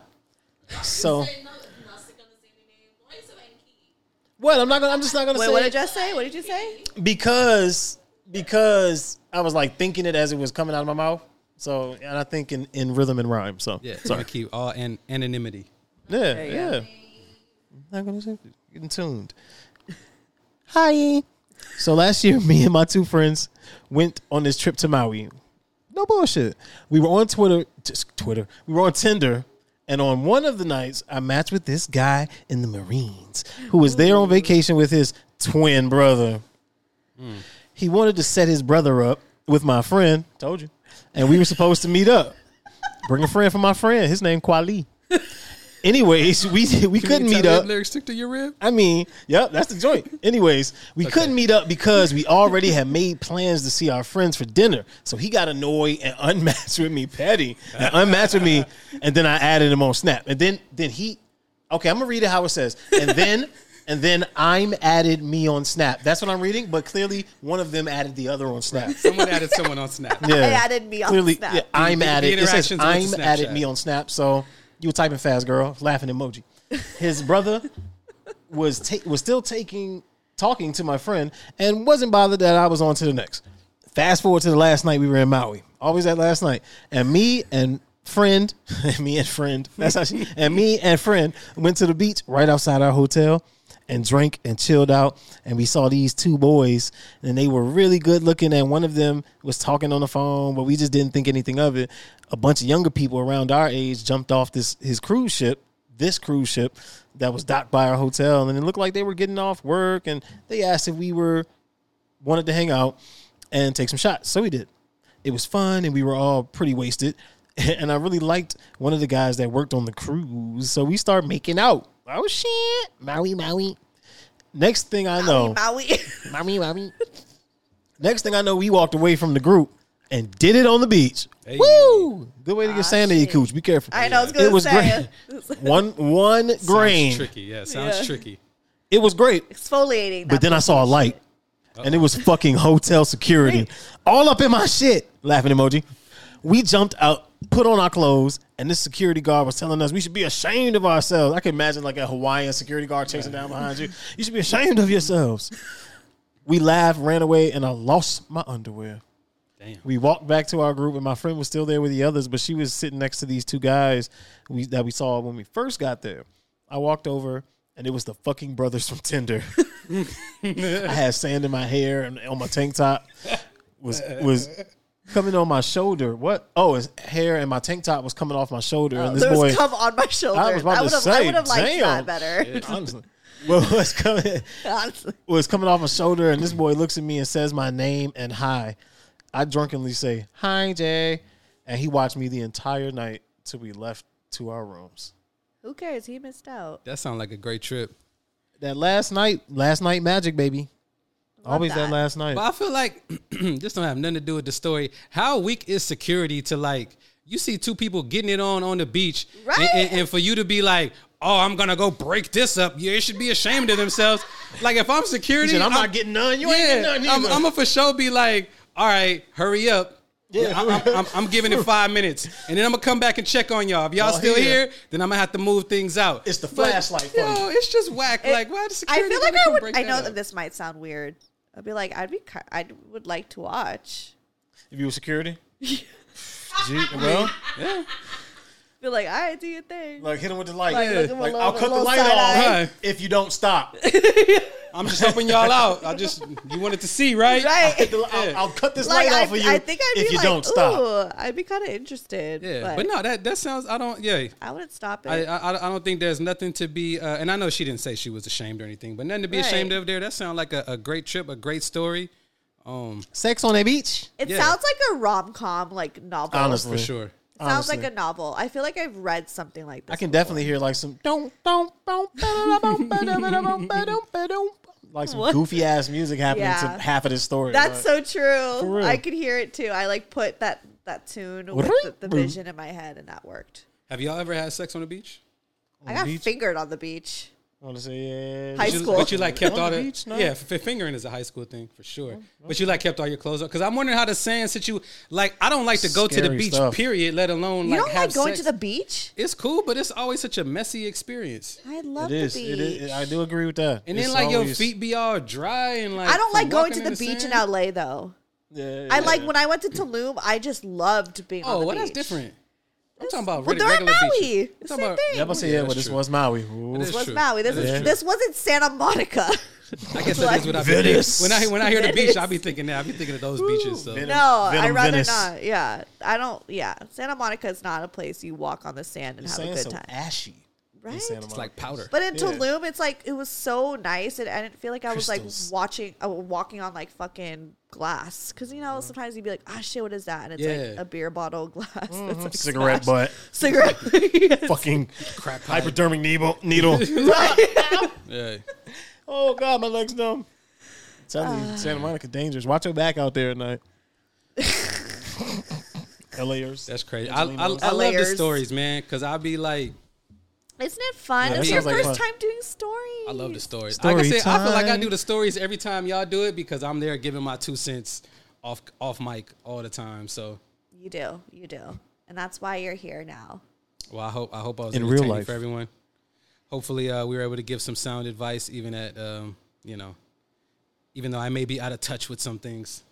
Speaker 3: So what? I'm not gonna. I'm just not gonna
Speaker 2: Wait,
Speaker 3: say
Speaker 2: what did Jess say? What did you say?
Speaker 3: because because I was like thinking it as it was coming out of my mouth. So and I think in, in rhythm and rhyme. So
Speaker 4: Yeah,
Speaker 3: sorry.
Speaker 4: sorry. keep all an- anonymity.
Speaker 3: Yeah,
Speaker 2: you
Speaker 3: yeah.
Speaker 2: go.
Speaker 3: Not gonna say getting tuned. Hi. So last year, me and my two friends went on this trip to Maui. No bullshit. We were on Twitter, just Twitter. We were on Tinder, and on one of the nights, I matched with this guy in the Marines who was there on vacation with his twin brother. He wanted to set his brother up with my friend. Told you, and we were supposed to meet up. Bring a friend for my friend. His name Kwali. Anyways, we we couldn't
Speaker 4: Can you
Speaker 3: meet up.
Speaker 4: rib lyrics stick to your rib.
Speaker 3: I mean, yep, that's the joint. Anyways, we couldn't meet up because we already had made plans to see our friends for dinner. So he got annoyed and unmatched with me, petty, and unmatched with me, and then I added him on Snap. And then then he okay, I'm gonna read it how it says. And then And then I'm added me on Snap. That's what I'm reading, but clearly one of them added the other on Snap.
Speaker 4: Someone added someone on Snap.
Speaker 3: Yeah.
Speaker 2: I added me on
Speaker 3: clearly,
Speaker 2: Snap.
Speaker 3: Yeah, I'm
Speaker 4: The- the
Speaker 3: added. It says I'm added me on Snap. So you were typing fast, girl. Laughing emoji. His brother was ta- was still taking talking to my friend and wasn't bothered that I was on to the next. Fast forward to the last night we were in Maui. Always that last night, and me and friend, and me and friend, that's how she, and me and friend went to the beach right outside our hotel and drank and chilled out. And we saw these two boys, and they were really good looking. And one of them was talking on the phone, but we just didn't think anything of it. A bunch of younger people around our age jumped off this his cruise ship, this cruise ship that was docked by our hotel, and it looked like they were getting off work. And they asked if we were wanted to hang out and take some shots. So we did. It was fun and we were all pretty wasted. And I really liked one of the guys that worked on the cruise. So we started making out. Oh shit. Maui, Maui. Next thing I know,
Speaker 2: Maui.
Speaker 3: Maui, Maui. Next thing I know, we walked away from the group and did it on the beach.
Speaker 4: Hey.
Speaker 3: Woo! Good way to get ah, sand in your
Speaker 2: shit.
Speaker 3: cooch. Be careful.
Speaker 2: I know, I was gonna
Speaker 3: it was
Speaker 2: say.
Speaker 3: great. One one grain.
Speaker 4: Tricky. Yeah, sounds
Speaker 2: Yeah.
Speaker 4: tricky.
Speaker 3: It was great.
Speaker 2: Exfoliating.
Speaker 3: But then I saw a
Speaker 2: bullshit.
Speaker 3: light, and it was fucking hotel security, all up in my shit. Laughing emoji. We jumped out, put on our clothes, and this security guard was telling us we should be ashamed of ourselves. I can imagine like a Hawaiian security guard chasing down behind you. You should be ashamed of yourselves. We laughed, ran away, and I lost my underwear.
Speaker 4: Damn.
Speaker 3: We walked back to our group, and my friend was still there with the others, but she was sitting next to these two guys we, that we saw when we first got there. I walked over, and it was the fucking brothers from Tinder. I had sand in my hair and on my tank top was was coming on my shoulder. What? Oh, his hair and my tank top was coming off my shoulder, and
Speaker 2: oh, this
Speaker 3: boy.
Speaker 2: cum on my shoulder.
Speaker 3: I was about to
Speaker 2: would have,
Speaker 3: say,
Speaker 2: I would have liked
Speaker 3: damn.
Speaker 2: that better.
Speaker 3: honestly, what was coming
Speaker 2: Honestly.
Speaker 3: was coming off my shoulder, and this boy looks at me and says my name and hi. I drunkenly say hi, Jay, and he watched me the entire night till we left to our rooms.
Speaker 2: Who cares? He missed out.
Speaker 4: That sounds like a great trip.
Speaker 3: That last night, last night magic, baby. Always that.
Speaker 2: that.
Speaker 3: last night.
Speaker 4: But I feel like this don't have nothing to do with the story. How weak is security to like you see two people getting it on on the beach, and-
Speaker 2: Right.
Speaker 4: and, and for you to be like, "Oh, I'm gonna go break this up," yeah, they should be ashamed of themselves. Like if I'm security,
Speaker 3: He said, I'm not getting none. You ain't getting none
Speaker 4: I'm,
Speaker 3: either.
Speaker 4: I'm gonna for sure be like, "All right, hurry up." Yeah, I'm, I'm, I'm, I'm giving it five minutes, and then I'm gonna come back and check on y'all. If y'all
Speaker 3: Y'all
Speaker 4: still
Speaker 3: here.
Speaker 4: here, then I'm gonna have to move things out.
Speaker 3: It's the flashlight for
Speaker 4: yo, it's just whack.
Speaker 2: It-
Speaker 4: like, why the
Speaker 2: I feel like
Speaker 4: gotta
Speaker 2: I
Speaker 4: come
Speaker 2: would.
Speaker 4: break
Speaker 2: I know
Speaker 4: up?
Speaker 2: that this might sound weird. I'd be like, I'd be. I would like to watch.
Speaker 3: If you were security? Gee, well, yeah.
Speaker 2: Be like, all right, do your thing.
Speaker 3: like hit him with the light.
Speaker 2: Like, look at
Speaker 3: Like,
Speaker 2: little-
Speaker 3: I'll cut the light off
Speaker 2: eye.
Speaker 3: If you don't stop.
Speaker 4: I'm just helping y'all out. I just you wanted to see, right?
Speaker 2: Right.
Speaker 3: I'll, I'll cut this
Speaker 2: Like,
Speaker 3: light off for you
Speaker 2: I think I'd
Speaker 3: if
Speaker 2: be
Speaker 3: you
Speaker 2: like,
Speaker 3: don't stop.
Speaker 2: I'd be kind of interested.
Speaker 4: Yeah,
Speaker 2: but,
Speaker 4: but no, that that sounds. I don't. Yeah,
Speaker 2: I wouldn't stop it.
Speaker 4: I, I I don't think there's nothing to be. Uh, and I know she didn't say she was ashamed or anything, but nothing to be
Speaker 2: Right.
Speaker 4: ashamed of there. That sounds like a, a great trip, a great story. Um,
Speaker 3: Sex on a beach?
Speaker 2: it
Speaker 4: yeah.
Speaker 2: sounds like a rom com, like novel.
Speaker 3: Honestly.
Speaker 4: for sure.
Speaker 2: It sounds like a novel. I feel like I've read something like this.
Speaker 3: I can
Speaker 2: before.
Speaker 3: definitely hear like some don't don't don't ba-da-da-bum, ba-da-ba-da-bum, ba-dum, ba-dum. like some
Speaker 2: What?
Speaker 3: goofy ass music happening
Speaker 2: Yeah.
Speaker 3: to half of this story.
Speaker 2: That's
Speaker 3: Like,
Speaker 2: so true.
Speaker 3: real.
Speaker 2: I could hear it too. I like put that that tune with the, the vision in my head, and that worked.
Speaker 4: Have y'all ever had sex on the beach?
Speaker 2: I got
Speaker 3: beach?
Speaker 2: fingered on the beach.
Speaker 3: I want to say yeah.
Speaker 2: High
Speaker 4: But you-
Speaker 2: school.
Speaker 4: But you like kept all
Speaker 3: the
Speaker 4: the
Speaker 3: beach? No.
Speaker 4: yeah. F- fingering is a high school thing for sure. Oh, oh. But you like kept all your clothes on because I'm wondering how the sand situ. Like I don't like to go to the beach.
Speaker 3: stuff.
Speaker 4: Period. Let alone
Speaker 2: You
Speaker 4: like
Speaker 2: don't
Speaker 4: have
Speaker 2: like going
Speaker 4: sex.
Speaker 2: to the beach?
Speaker 4: It's cool, but it's always such a messy experience.
Speaker 2: I love
Speaker 3: It is.
Speaker 2: the beach.
Speaker 3: It is. I do agree with that.
Speaker 4: And
Speaker 3: It's
Speaker 4: then like your feet be all dry and like.
Speaker 2: I don't like going to the,
Speaker 4: in
Speaker 2: beach in. LA though.
Speaker 3: Yeah,
Speaker 2: I like
Speaker 3: yeah.
Speaker 2: when I went to Tulum. I just loved being on
Speaker 4: Oh,
Speaker 2: the
Speaker 4: well,
Speaker 2: beach.
Speaker 4: that's different. I'm talking about
Speaker 2: Well, they're in
Speaker 4: regular
Speaker 2: Maui.
Speaker 4: beaches. I'm talking
Speaker 2: same
Speaker 4: about-
Speaker 2: thing.
Speaker 3: Yeah, I'm gonna say
Speaker 4: Yeah,
Speaker 3: yeah,
Speaker 4: that's
Speaker 3: but this
Speaker 4: true.
Speaker 3: was Maui. Ooh.
Speaker 2: This was
Speaker 4: true.
Speaker 2: Maui. This is
Speaker 4: is
Speaker 2: this wasn't Santa Monica.
Speaker 4: I guess that is what I be
Speaker 3: Venice.
Speaker 4: thinking. When I when I hear the beach,
Speaker 2: Venice.
Speaker 4: I be thinking that. I'll be thinking of those beaches. So.
Speaker 3: Venice.
Speaker 2: no, I
Speaker 3: Venom
Speaker 2: rather
Speaker 3: Venice.
Speaker 2: not. Yeah, I don't. Yeah, Santa Monica is not a place you walk on the sand and
Speaker 3: You're
Speaker 2: have a good
Speaker 3: so
Speaker 2: time.
Speaker 3: ashy. In
Speaker 2: Right?
Speaker 3: Santa
Speaker 4: It's like powder.
Speaker 2: But in
Speaker 3: Yeah.
Speaker 2: Tulum, it's like it was so nice, and I didn't feel like I was like watching, uh, walking on like fucking glass. Because you know, sometimes you'd be like, "Ah, shit, what is that?" And it's like a beer bottle glass. That's like
Speaker 3: cigarette
Speaker 2: smashed.
Speaker 3: butt,
Speaker 2: cigarette. Yes.
Speaker 3: fucking
Speaker 4: Crack
Speaker 3: hypodermic needle. Needle.
Speaker 4: Yeah.
Speaker 3: oh god, my legs numb. Tell you, Santa Monica dangerous. Watch your back out there at night. LAers.
Speaker 4: That's crazy. I, I, I love the stories, man, because I'll be like,
Speaker 2: Isn't it fun?
Speaker 3: Yeah, that
Speaker 2: it's your
Speaker 3: like
Speaker 2: first
Speaker 3: fun.
Speaker 2: time doing stories.
Speaker 4: I love the stories.
Speaker 3: Story
Speaker 4: like I said, I feel like I do the stories every time y'all do it because I'm there giving my two cents off off mic all the time. So,
Speaker 2: You do, you do, and that's why you're here now.
Speaker 4: well, I hope I hope I was
Speaker 3: In real
Speaker 4: entertaining
Speaker 3: life.
Speaker 4: for everyone. Hopefully, uh, we were able to give some sound advice, even at um, you know, even though I may be out of touch with some things.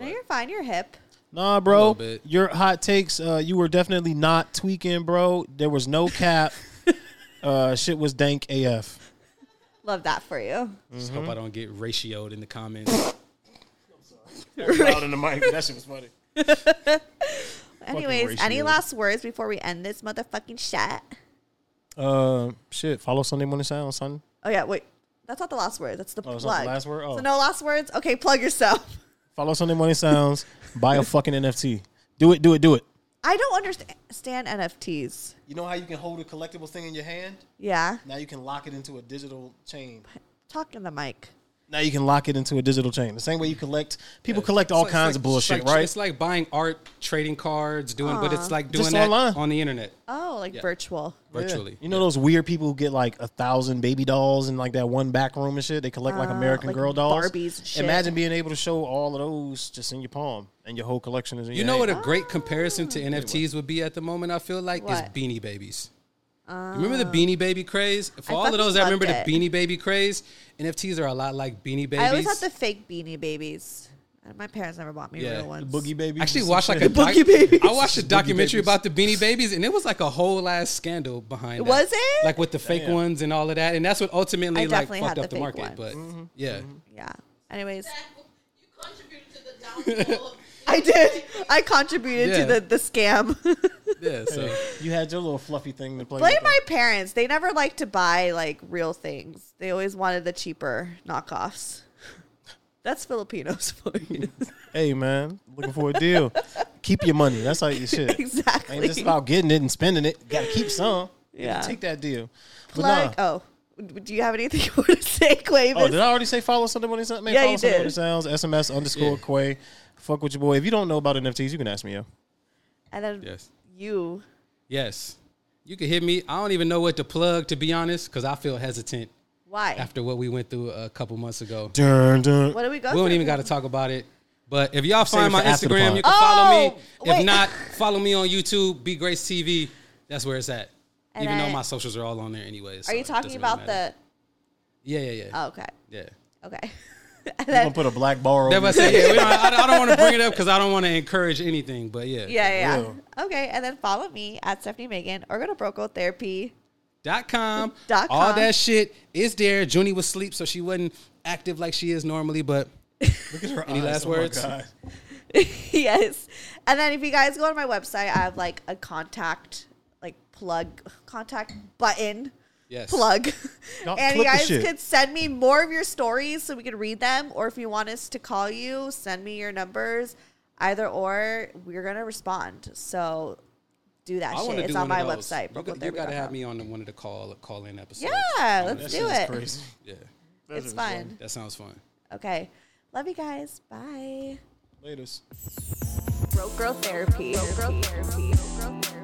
Speaker 2: No, you're fine. You're hip.
Speaker 3: Nah, bro.
Speaker 4: little bit.
Speaker 3: Your hot takes, uh, you were definitely not tweaking, bro. There was no cap. uh, shit was dank AF.
Speaker 2: Love that for you.
Speaker 4: Just hope I don't get ratioed in the comments.
Speaker 3: Loud in the mic. That shit was funny.
Speaker 2: Anyways, any
Speaker 3: ratio.
Speaker 2: last words before we end this motherfucking chat?
Speaker 3: Uh, shit. Follow Sunday Morning Sound, son.
Speaker 2: Oh yeah, wait. That's not the last word. That's the
Speaker 3: Oh,
Speaker 2: plug.
Speaker 3: it's not the last word? Oh.
Speaker 2: So no last words. Okay, plug yourself.
Speaker 3: Follow Sunday Morning Sounds. buy a fucking NFT. Do it. Do it. Do it.
Speaker 2: I don't understand NFTs.
Speaker 3: You know how you can hold a collectible thing in your hand?
Speaker 2: Yeah,
Speaker 3: Now you can lock it into a digital chain.
Speaker 2: talk in the mic.
Speaker 3: Now you can lock it into a digital chain. The same way you collect. People collect all
Speaker 4: It's like-
Speaker 3: kinds
Speaker 4: it's
Speaker 3: of bullshit,
Speaker 4: it's like-
Speaker 3: right?
Speaker 4: It's like buying art, trading cards, doing, but it's like doing
Speaker 3: Just
Speaker 4: that
Speaker 3: online.
Speaker 4: on the internet
Speaker 2: Oh, like
Speaker 4: Yeah.
Speaker 2: virtual.
Speaker 4: virtually.
Speaker 3: Yeah. You know those weird people who get like a thousand baby dolls in like that one back room and shit? They collect like
Speaker 2: Uh,
Speaker 3: American
Speaker 2: like
Speaker 3: Girl dolls.
Speaker 2: Barbies shit.
Speaker 3: Imagine being able to show all of those just in your palm and your whole collection is in
Speaker 4: You
Speaker 3: your
Speaker 4: know what a great comparison to NFTs would be at the moment? I feel like is Beanie Babies. Remember the Beanie Baby craze? For
Speaker 2: I
Speaker 4: all of those that remember
Speaker 2: loved
Speaker 4: the. Beanie Baby craze, NFTs are a lot like Beanie Babies.
Speaker 2: I always had the fake beanie babies. My parents never bought me
Speaker 4: Yeah.
Speaker 2: real ones.
Speaker 3: Boogie baby.
Speaker 4: Actually watched like a
Speaker 2: Boogie
Speaker 4: doc-
Speaker 2: Babies.
Speaker 4: I watched a documentary about the Beanie Babies, and it was like a whole ass scandal behind. that.
Speaker 2: Was it?
Speaker 4: like with the fake
Speaker 3: Damn.
Speaker 4: ones and all of that? And that's what ultimately like fucked
Speaker 2: had
Speaker 4: up
Speaker 2: the
Speaker 4: the, market.
Speaker 2: ones.
Speaker 4: But mm-hmm. yeah, mm-hmm.
Speaker 2: Yeah. Anyways,
Speaker 6: You contributed to the downfall of
Speaker 2: I did. I contributed
Speaker 4: Yeah.
Speaker 2: to the the scam.
Speaker 4: yeah. So
Speaker 3: You had your little fluffy thing to play.
Speaker 2: Blame
Speaker 3: with.
Speaker 2: my parents. They never liked to buy like real things. They always wanted the cheaper knockoffs. That's Filipinos for you.
Speaker 3: Hey man, looking for a deal. keep your money. That's how you shit.
Speaker 2: exactly.
Speaker 3: Ain't just about getting it and spending it. You Got to keep some.
Speaker 2: Yeah.
Speaker 3: Take that deal. But
Speaker 2: Plug.
Speaker 3: nah.
Speaker 2: Oh, do you have anything you want to say, Quavis?
Speaker 3: Oh, did I already say follow Sunday Morning Sounds? Man,
Speaker 2: Yeah,
Speaker 3: follow
Speaker 2: you
Speaker 3: Sunday
Speaker 2: did.
Speaker 3: Morning Sounds. SMS underscore
Speaker 4: Yeah.
Speaker 3: Quai. Fuck with your boy. If you don't know about NFTs, you can ask me, yo.
Speaker 2: and then
Speaker 4: yes,
Speaker 2: you.
Speaker 4: yes, you can hit me. I don't even know what to plug to be honest, because I feel hesitant
Speaker 2: Why?
Speaker 4: after what we went through a couple months ago.
Speaker 3: Dun, dun.
Speaker 2: what do we go?
Speaker 4: We don't even got to talk about it. But if y'all
Speaker 3: Save
Speaker 4: find my
Speaker 3: for after the
Speaker 4: Instagram, you can follow me.
Speaker 2: Oh, wait.
Speaker 4: If not, follow me on YouTube, Be Grace TV. That's where it's at.
Speaker 2: And
Speaker 4: Even though my socials are all on there anyways.
Speaker 2: Are you talking about the?
Speaker 4: Yeah, yeah, yeah.
Speaker 2: Oh, okay.
Speaker 4: yeah.
Speaker 2: Okay. and
Speaker 3: I'm gonna put a black bar over.
Speaker 4: That's what I say. Yeah, we don't, I, I don't want to bring it up because I don't want to encourage anything. But yeah.
Speaker 2: yeah, yeah, yeah. Okay, and then follow me at Stefanie Maegan or go to Broke Girl Therapy.
Speaker 4: Dot com.
Speaker 2: Dot
Speaker 4: All that shit is there. Junie was asleep, so she wasn't active like she is normally. But
Speaker 3: Look at her
Speaker 4: Any
Speaker 3: eyes.
Speaker 4: last
Speaker 3: Oh my
Speaker 4: words?
Speaker 3: God.
Speaker 2: yes. And then if you guys go on my website, I have like a contact, like plug, contact button.
Speaker 4: Yes.
Speaker 2: Plug.
Speaker 3: Y'all
Speaker 2: and you guys could send me more of your stories so we can read them. Or if you want us to call you, send me your numbers. Either or, we're going to respond. So do that
Speaker 4: I
Speaker 2: shit.
Speaker 4: to
Speaker 2: It's on
Speaker 4: one
Speaker 2: my website.
Speaker 4: You, got, you gotta have me on the, one of the call call in episodes.
Speaker 2: Yeah,
Speaker 4: On
Speaker 2: let's do it.
Speaker 3: Crazy.
Speaker 4: Yeah,
Speaker 2: It's fun.
Speaker 4: that sounds fun.
Speaker 2: Okay. Love you guys. Bye.
Speaker 3: Latest.
Speaker 2: Broke Girl Therapy. Broke Girl Therapy. Broke